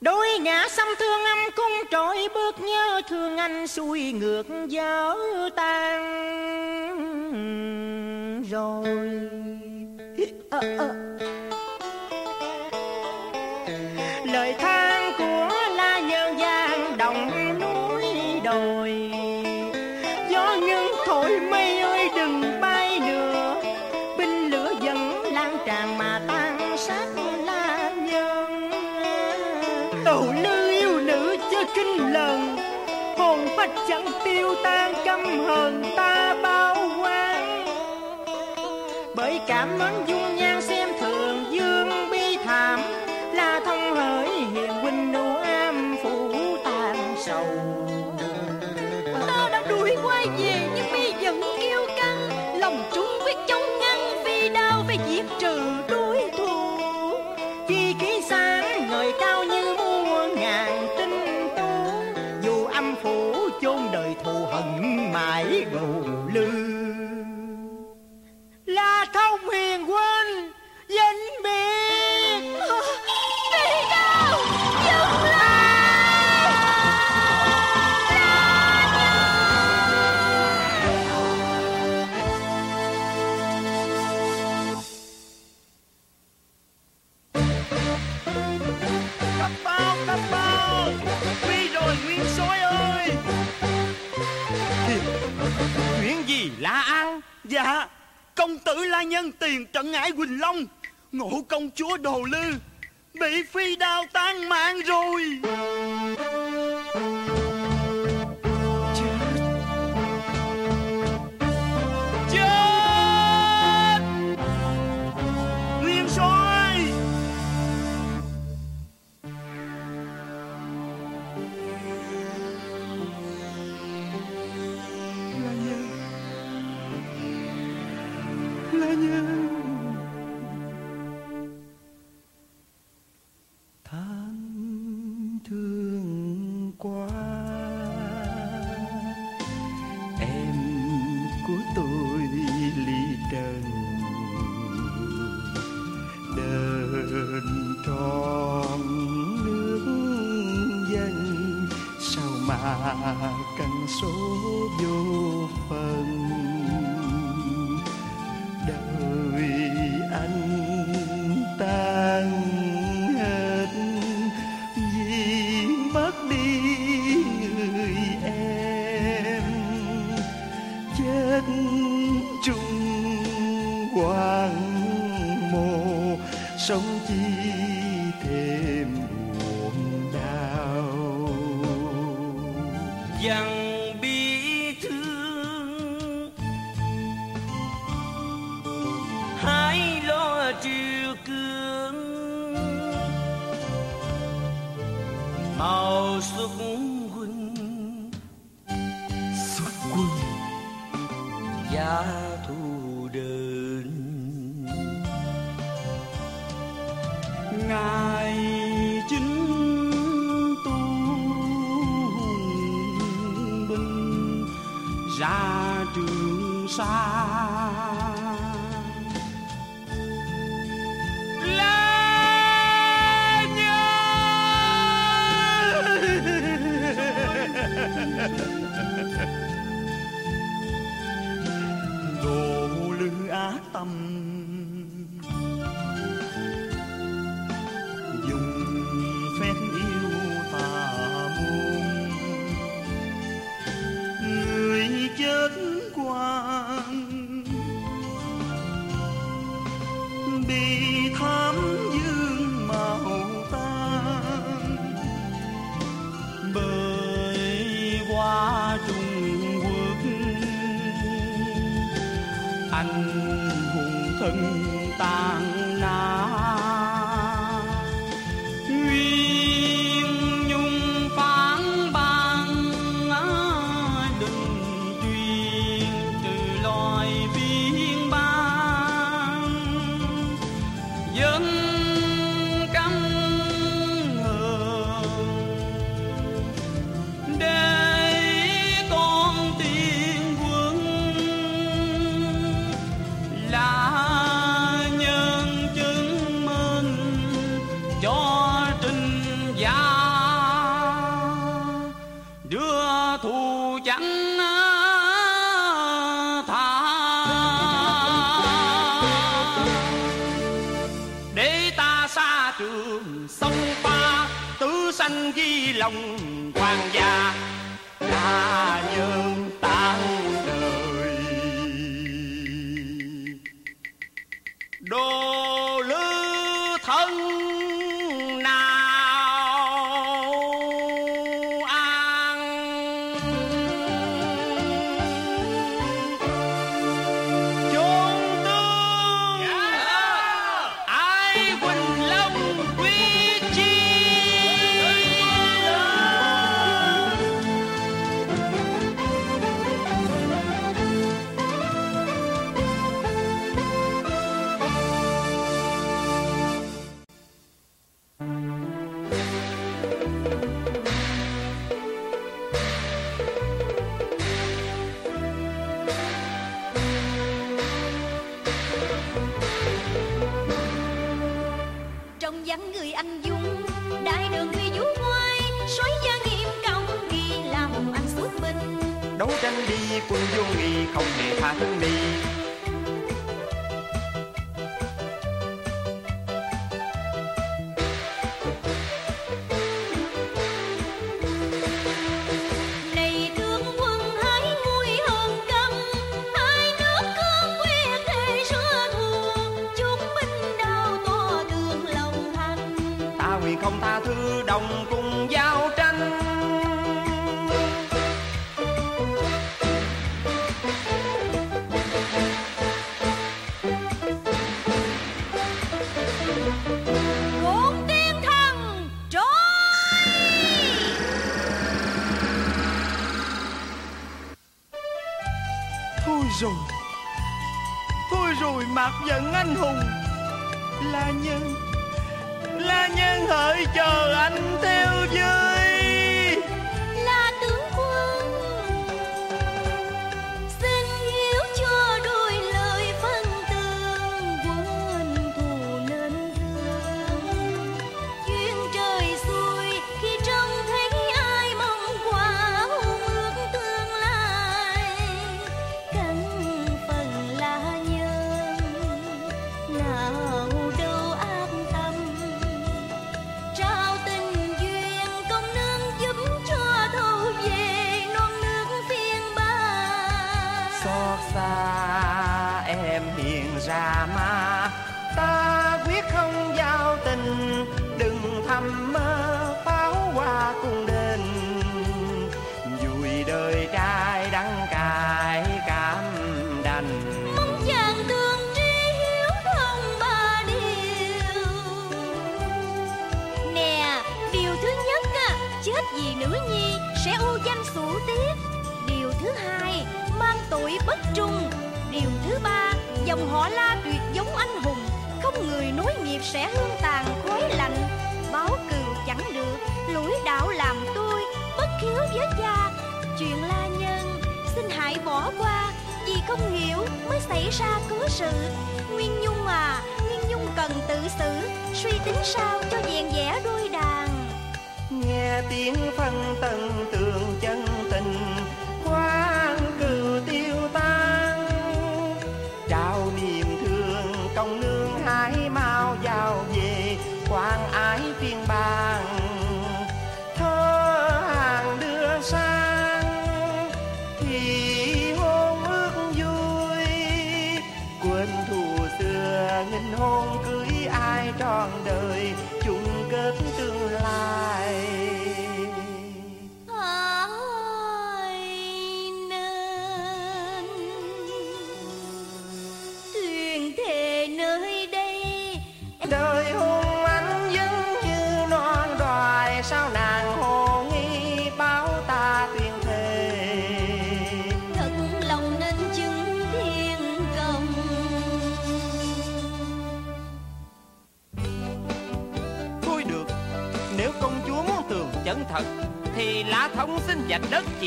đôi ngã xăm thương âm cung trội bước nhớ thương anh xuôi ngược dở tan rồi. À, à. lời than của la nhân gian đồng núi đồi. chẳng tiêu tan căm hờn ta bao quang bởi cảm ơn dung nhau Lữ la nhân tiền trận ngãi Quỳnh Long. Ngộ công chúa Đồ Lư Bị phi đao tan mạng rồi.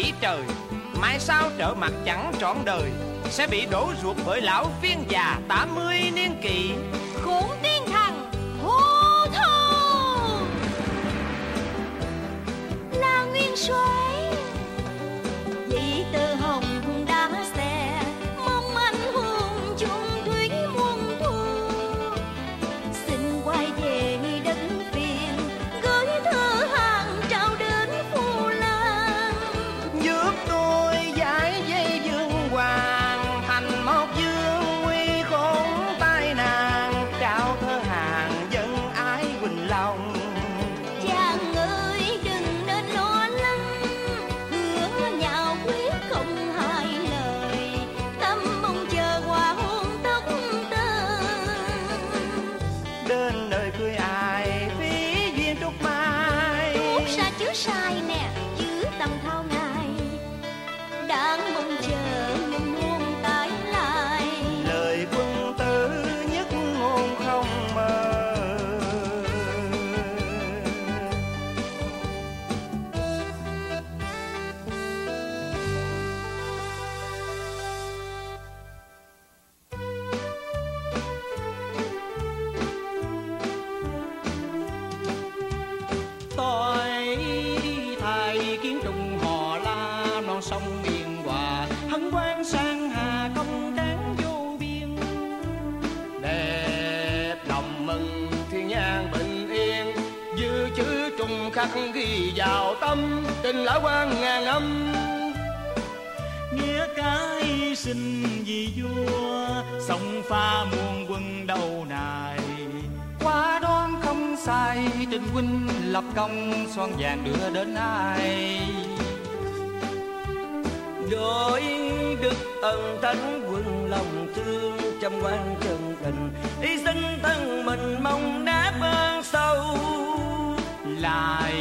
chỉ trời, mai sau trở mặt chẳng trọn đời, sẽ bị đổ ruột bởi lão phiên già tám mươi niên kỷ. Con vàng đưa đến ai? Đội đức ân thánh quân lòng thương trăm quan chân tình, y sinh thân mình mong đáp ơn sâu. Lại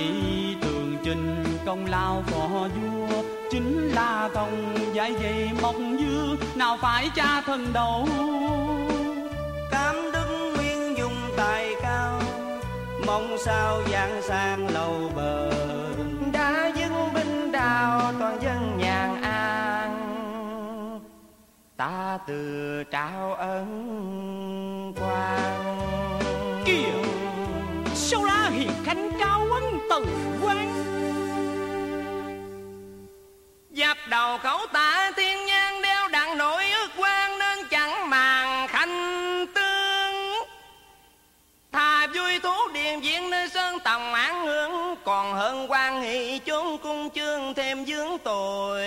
tường trình công lao phò vua, chính là công giải dây mong dư, nào phải cha thân đầu. Mong sao giang sang lâu bờ. Đã dưng binh đào toàn dân nhàn an. Ta từ trao ân quan kiều sao la hiền khánh cao ân từ quan Dập đầu khẩu tài lòng án hương Còn hơn quan hệ chốn cung chương thêm dướng tội.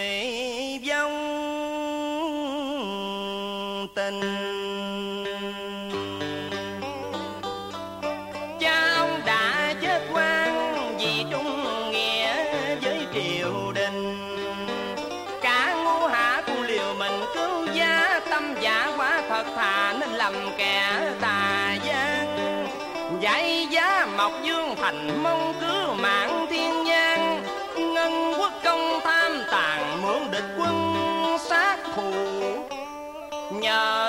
Thành mong cứu mạng thiên nhang Ngân quốc công tham tàn mượn địch quân sát thù Nhờ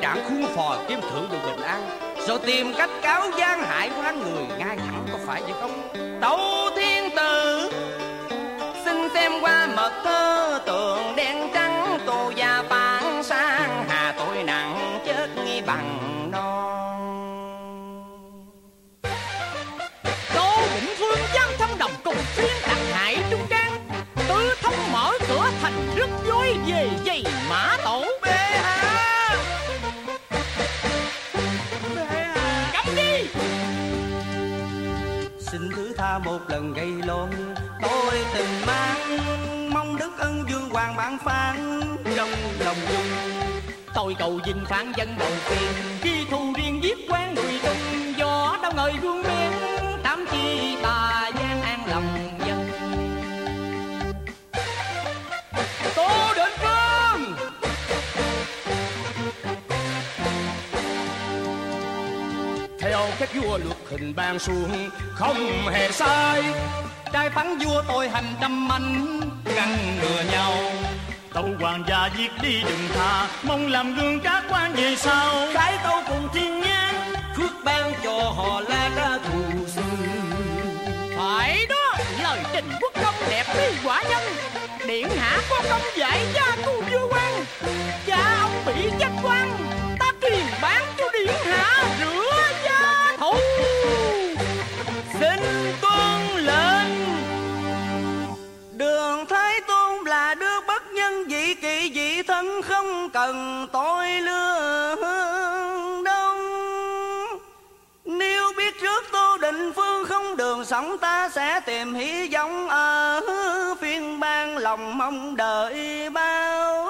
trạng khuôn phò kim thượng được bình an. Rồi tìm cách cáo gian hại quan người, ngay thẳng có phải vậy không? Tấu thiên tử, xin xem qua mật thơ tượng đen trắng, tô gia phản sang hà tội nặng chết nghi bằng non. Tô vĩnh Phương giam thông đồng cùng phiên đặc hại trung trang tứ thông mở cửa thành rất dối về. Một lần gây lộn. Tôi từng mang mong đức ân dương hoàng bản phán. Trong lòng dung Tôi cầu dinh phán dân đầu tiên. Khi thù riêng giết quan người tung Gió đâu ngời vương miên phép vua luật hình ban xuống không hề sai. Trai phán vua tội hành trăm manh ngăn ngừa nhau. Tâu hoàng gia giết đi đừng tha mong làm gương các quan về sau. Khải tâu cùng thiên nhang phước ban cho họ la ra thù sư. Phải đó lời trình quốc công đẹp đi quả nhân. Điện hạ có công giải gia tu vua quan. Cha ông bị chết quan ta truyền bán cho điện hạ rửa dân không cần tội lương đông. Nếu biết trước tô định phương không đường sống, ta sẽ tìm hy vọng ở phiên ban lòng mong đợi bao.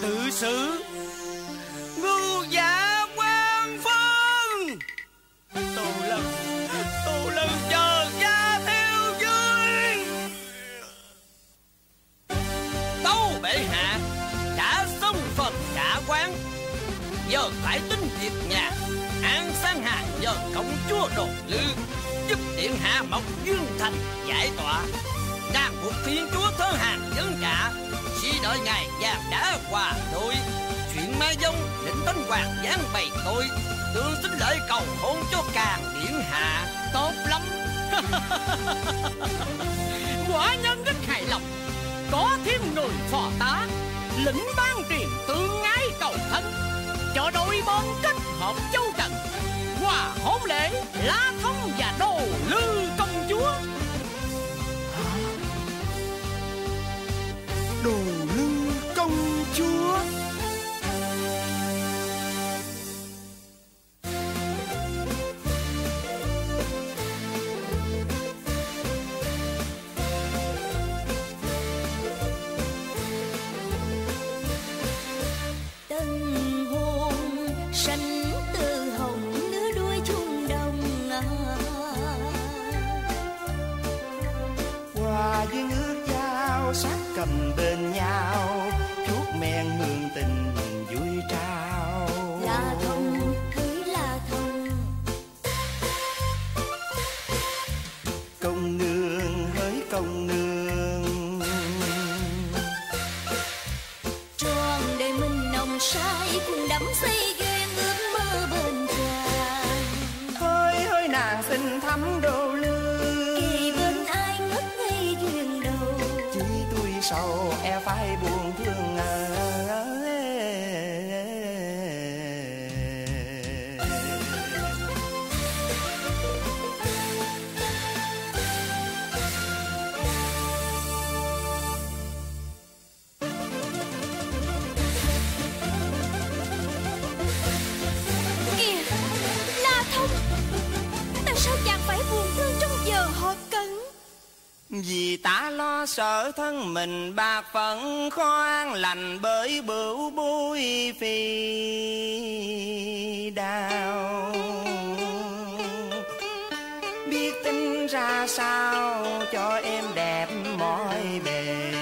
Tự xử. Ngu giả quan phân tù lân tù lân chờ cha theo dưới tâu bệ hạ đã xong phần trả quán. Giờ phải tính việc nhà, an sang hà, giờ công chúa đồ lư. Giúp điện hạ mộc dương thành giải tỏa. Đang buộc thiên chúa thơ hàng dân cả chỉ đợi ngày vàng đã qua đôi. Chuyện mai dông định tấn hoàng giáng bày tôi. Tương xin lợi cầu hôn cho càng điện hạ. Tốt lắm. Quả nhân rất hài lòng. Có thêm người phò tá. Lĩnh ban truyền tương ái cầu thân. Cho đôi bên kết hợp châu trần hòa hôn lễ la thông và đồ lư công đồ lư công chúa. Cầm bên Vì ta lo sợ thân mình bạc phận khó an lành bởi bửu bối phi đào Biết tính ra sao cho em đẹp mọi bề?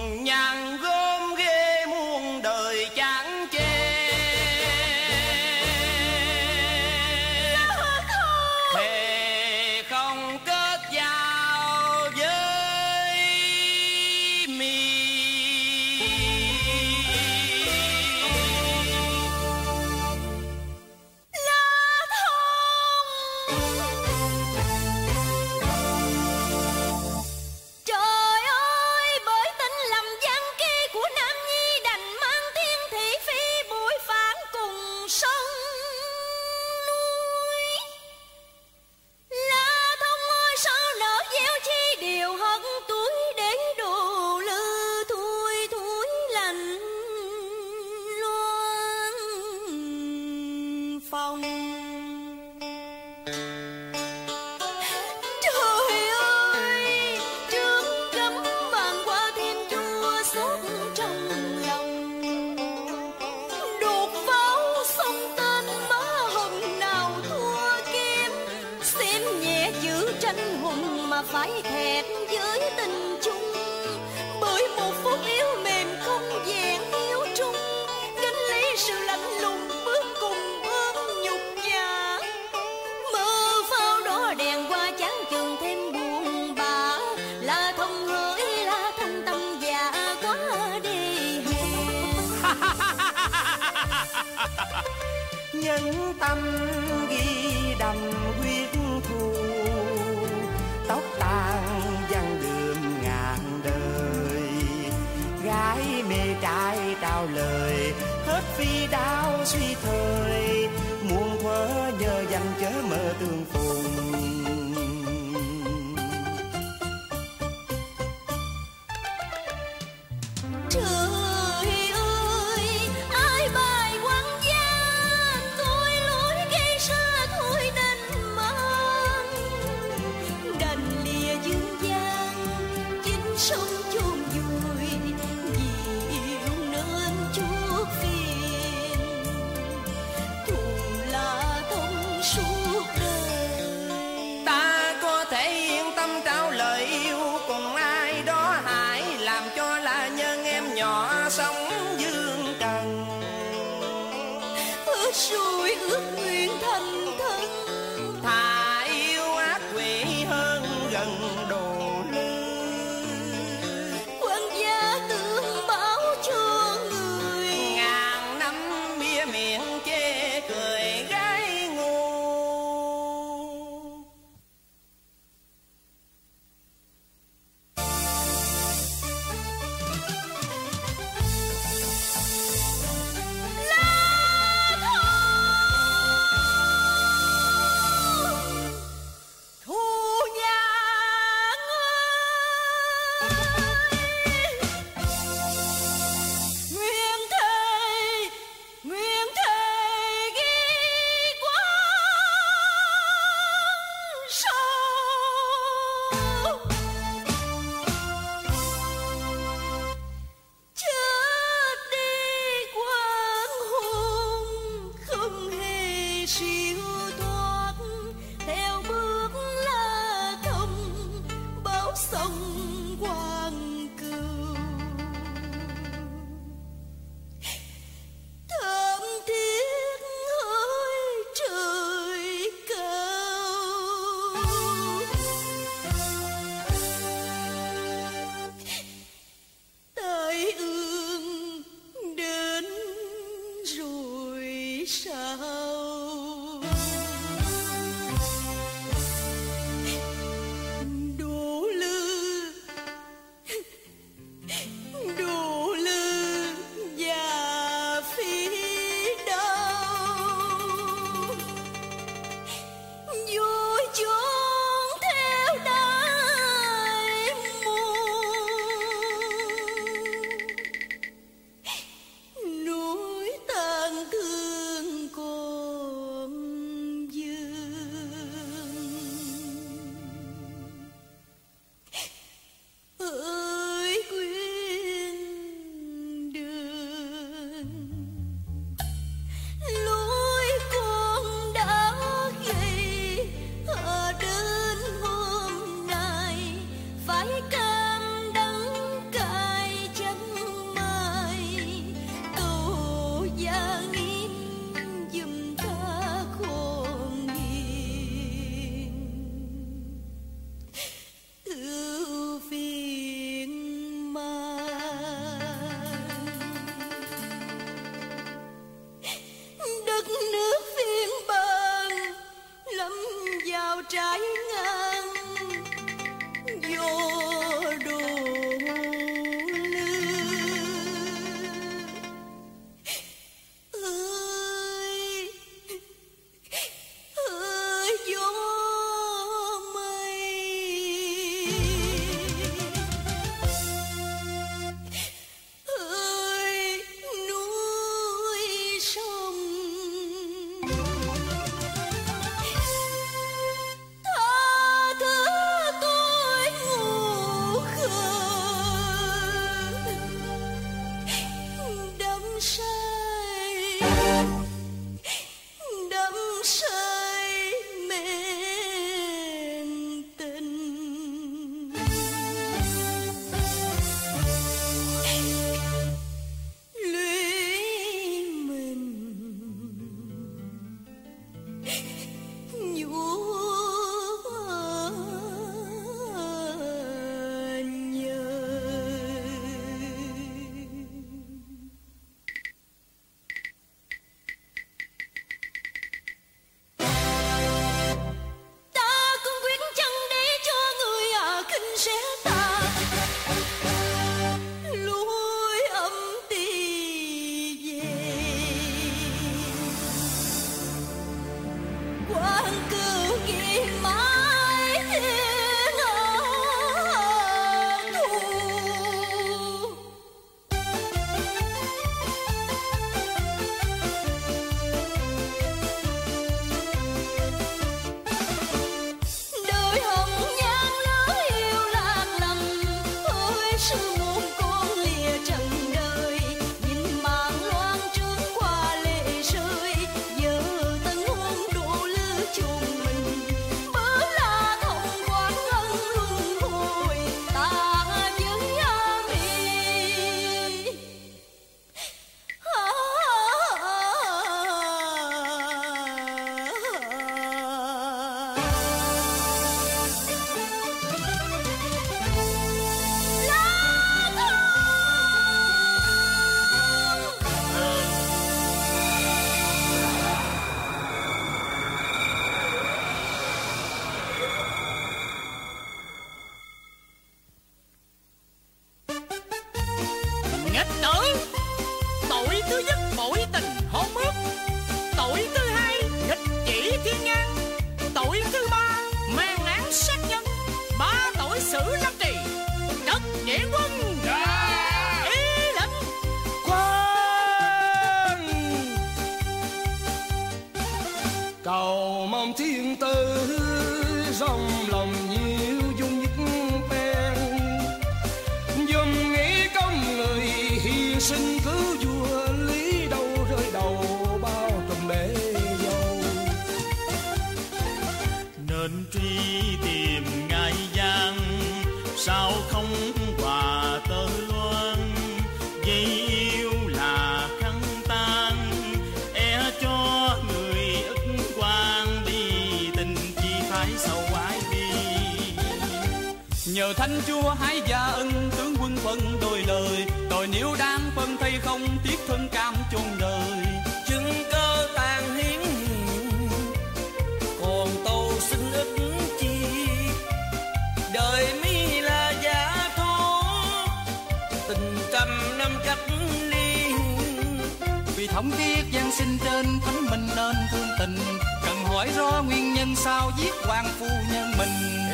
vì thống tiếc gian sinh trên thánh mình nên thương tình. Cần hỏi rõ nguyên nhân sao giết hoàng phu nhân mình.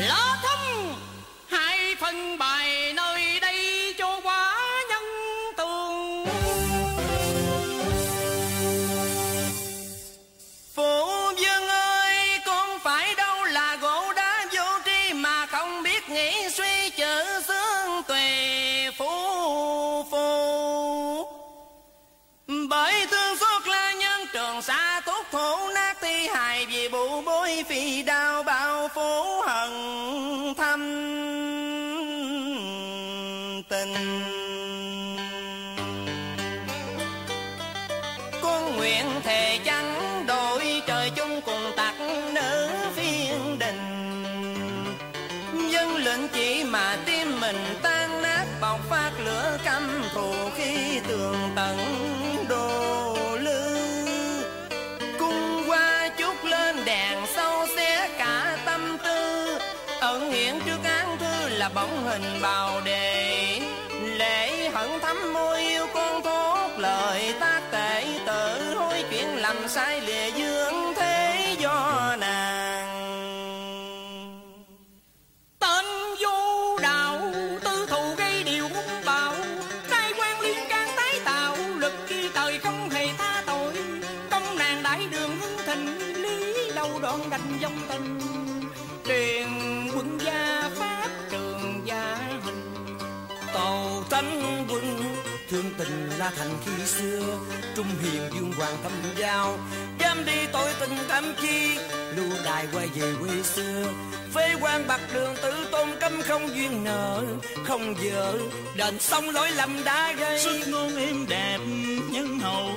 Lo thông hai phần bài phi đao thành khi xưa. Trung hiền dương hoàng thâm giao dám đi tội tình thâm chi. Lưu đài quay về quê xưa phế quan bạc đường tử tôn cấm không duyên nợ không vợ đền xong lỗi lầm đã gây. Xuất ngôn êm đẹp nhân hậu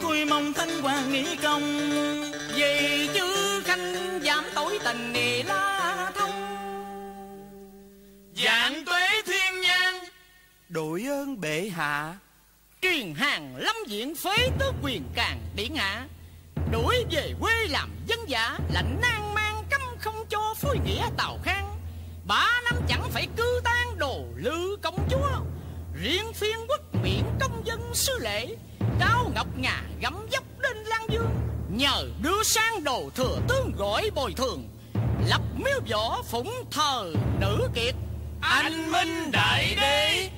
tôi mong thánh hoàng nghĩ công. Vì chữ khanh giảm tối tình nề la thông. Dạng tuế thiên nhang đội ơn bệ hạ truyền hàng lâm diện phế tứ quyền càng điển hạ. Đuổi về quê làm dân giả lạnh nan mang cấm không cho phối nghĩa tàu khang. Bả năm chẳng phải cư tan đồ lư công chúa. Riêng phiên quốc miễn công dân sư lệ cao ngọc ngà gấm dốc lên lan dương. Nhờ đưa sang đồ thừa tướng gọi bồi thường, lập miếu võ phụng thờ nữ kiệt. Anh minh đại đế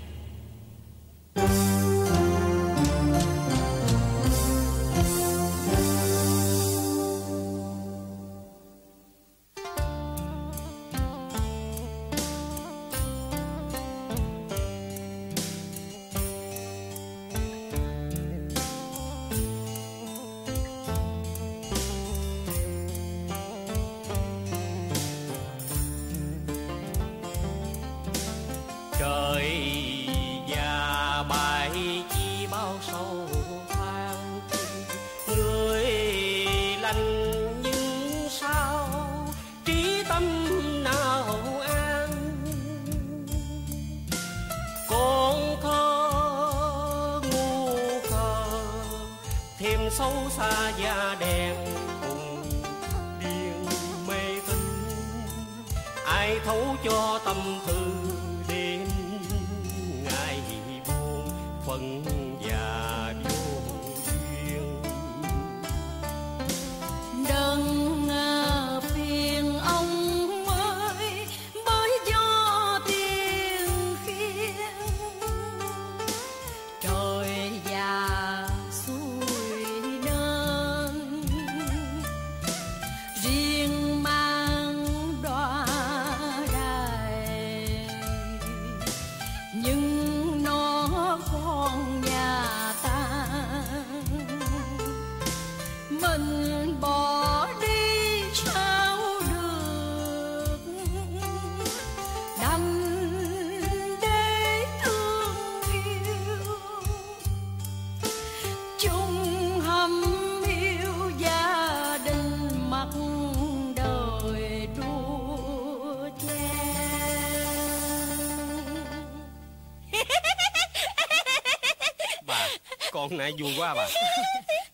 vui quá à bà.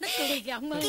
Nó cười kìa ông ơi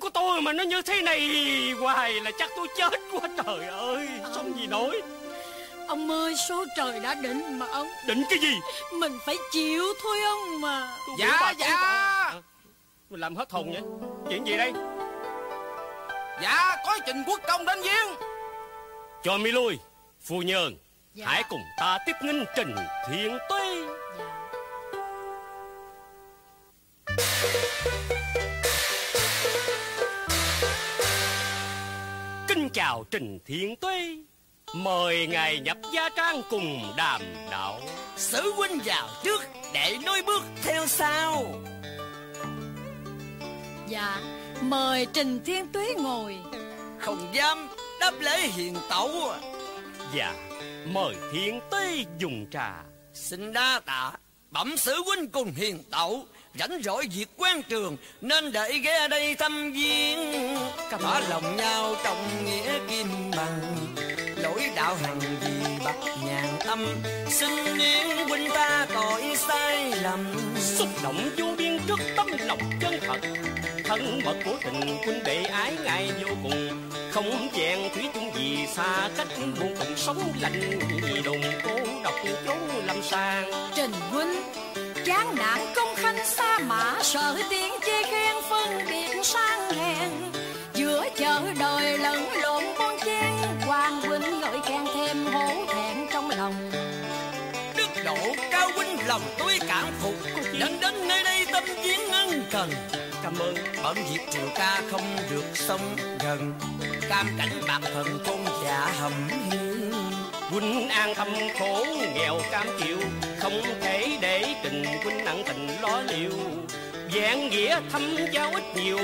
Của tôi mà nó như thế này hoài là chắc tôi chết quá trời ơi ông... Sống gì nổi. Ông ơi số trời đã định mà ông. Định cái gì? Mình phải chịu thôi ông mà. Tôi Dạ dạ. à, Mình ờ, làm hết hồn vậy. Chuyện gì đây? Dạ có trình quốc công đến viếng. Cho mi lui Phu nhân. Dạ. Hãy cùng ta tiếp nghinh trình thiên tuy. Dạ. chào Trình Thiên Tuế Mời Ngài nhập gia trang cùng đàm đạo. Sử huynh vào trước để nối bước theo sau. Dạ, mời Trình Thiên Tuế ngồi. Không dám đáp lễ hiền tẩu. Dạ, mời Thiên Tuế dùng trà. Xin đa tạ Bẩm sử huynh cùng hiền tẩu rảnh rỗi việc quan trường nên để ghé đây thăm viếng. Mở lòng nhau trong nghĩa kim bằng lỗi đạo hành vì bậc nhàn âm. Xin yến huynh ta tội sai lầm xúc động vô biên trước tấm lòng chân thật. Thân mật của tình huynh đệ ái ngày vô cùng. Không vẹn thủy chung gì xa cách buồn cùng. Sống lạnh vì đồng cô độc chốn lâm sàng. Trình huynh Chán nạn công khanh xa mã Sợ tiếng chê khen phân biệt sang hèn Giữa chợ đời lẫn lộn bon chen Hoàng huynh ngợi khen thêm hổ thẹn trong lòng. Đức độ cao huynh lòng tôi cảm phục. Lần đến nơi đây tâm viếng ân cần. Cảm ơn. Bận việc triều ca không được sống gần. Cam cảnh bạc phần con dạ hầm hiu huynh an tâm khổ nghèo cam chịu không thể để tình huynh nặng tình lo liệu Dạng nghĩa thâm giao ít nhiều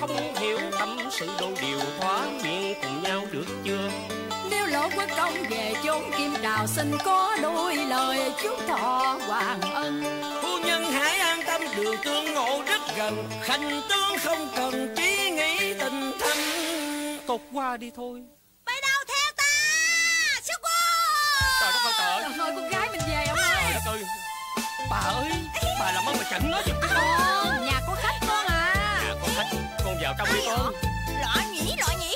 Không hiểu tâm sự đôi điều. Thỏa miệng cùng nhau được chưa? Nếu lỗ quốc công về chốn kim đào Xin có đôi lời chúc thọ hoàng ân. Phu nhân hãy an tâm đường tương ngộ rất gần. Khanh tướng không cần trí nghĩ tình thâm Tột qua đi thôi Bay đâu theo ta Sư cô Trời đất ơi. Trời ơi con gái mình về ông ơi. Trời ơi. Bà ơi Bà làm ơn mà chặn nó giùm cái con Ờ, nhà có khách con à? À con khách Con vào trong đi con. Lọ nhỉ lọ nhỉ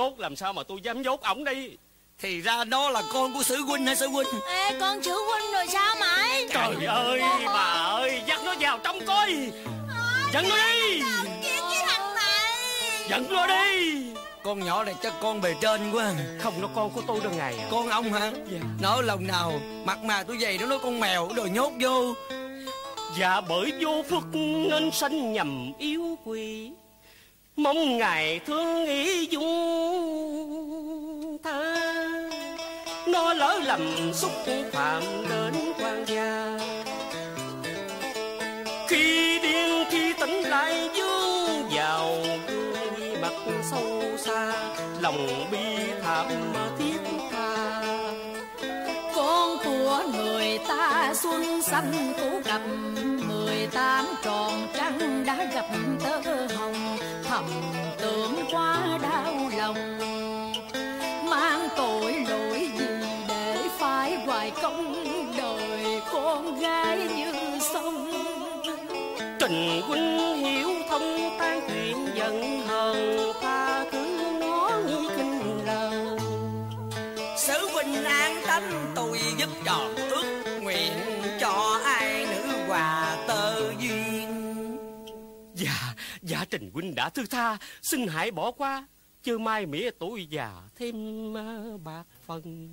nó nhốt Làm sao mà tôi dám nhốt ổng đi? Thì ra đó là con của sử huynh hả sử huynh? Ê con chữ huynh rồi sao mày Trời ơi bà ơi Dắt nó vào trong coi. Dẫn nó đi. Dẫn nó đi. Con nhỏ này chắc con bề trên quá. Không nó con của tôi đâu ngày à con ông hả? Dạ. nói lòng nào mặt mà tôi dày nó nói con mèo rồi nhốt vô. Dạ bởi vô phước nên sanh nhầm yêu quỷ Mong ngài thương ý dung tha. Nó lỡ lầm xúc phạm đến quan gia. Khi điên, khi tỉnh lại dương vào gương mặt sâu xa, Lòng bi thảm mơ xuân xanh phủ gặp mười tám tròn trăng đã gặp tơ hồng. Thầm tưởng quá đau lòng mang tội lỗi gì để phải hoài công đời con gái như sông? Tình huynh hiểu thông tan chuyện giận hờn tha thứ nó như kinh lờ. Sử huynh an tâm Trình huynh đã thư tha Xin hãy bỏ qua Chứ mai mỉa tuổi già thêm ờ, bạc phần.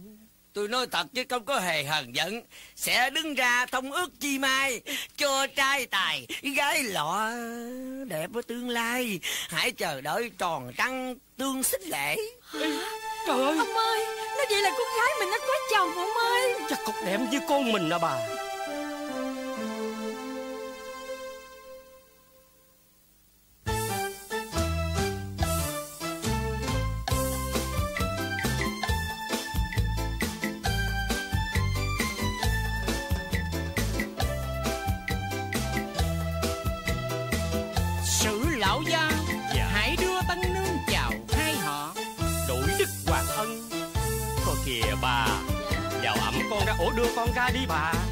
Tôi nói thật chứ không có hề hờn giận Sẽ đứng ra thông ước chi mai Cho trai tài gái lọ Đẹp ở tương lai. Hãy chờ đợi tròn trăng tương xích lễ. Trời ơi, ông ơi nói vậy là con gái mình nó có chồng ông ơi. Chắc cục đẹp như con mình à bà 多放假的吧。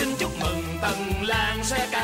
Xin chúc mừng tần lan sẽ can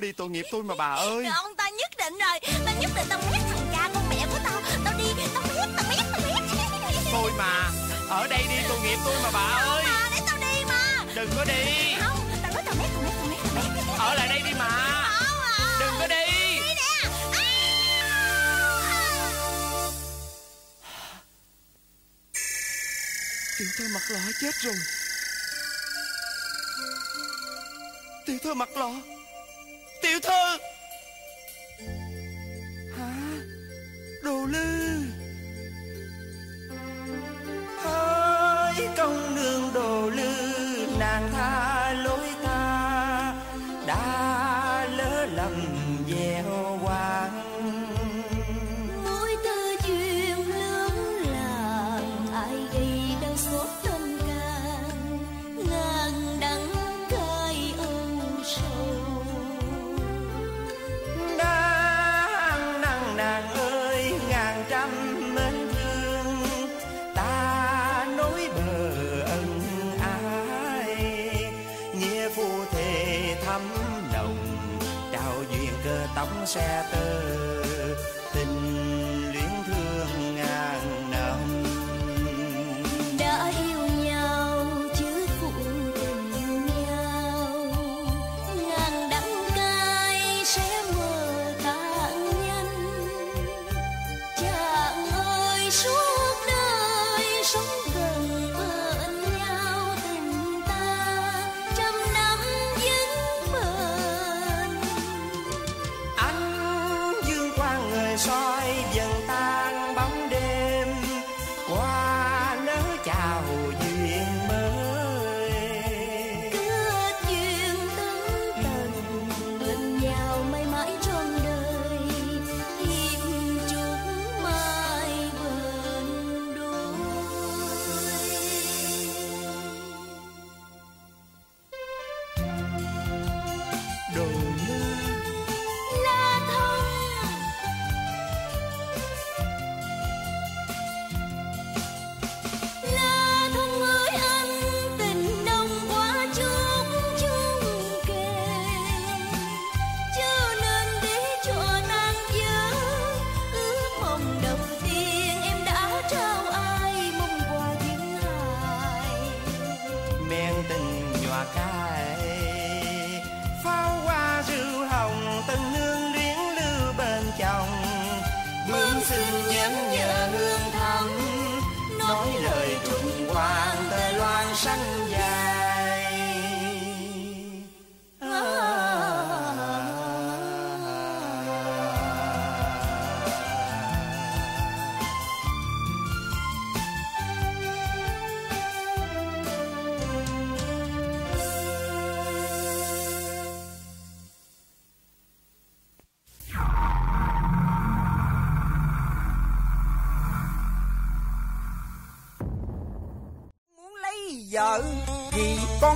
bỏ đi tội nghiệp tôi mà bà ơi. Không ta nhất định rồi. Ta nhất định tao mét thằng cha con mẹ của tao. Tao đi tao mét tao mét tao mét. Thôi mà Ở đây đi tội nghiệp tôi mà bà ơi. Mà để tao đi mà. Đừng có đi. Không tao nói tao mét tao mét tao mét tao mét. Ở lại đây đi mà. Không à. Đừng có đi. Đi nè. Tiểu thơ mặt lọ chết rồi. Tiểu thơ mặt lọ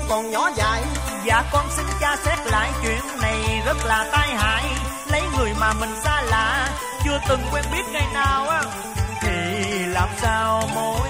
còn nhỏ dại. Dạ con xin cha xét lại chuyện này rất là tai hại. Lấy người mà mình xa lạ, Chưa từng quen biết ngày nào á. Thì làm sao mối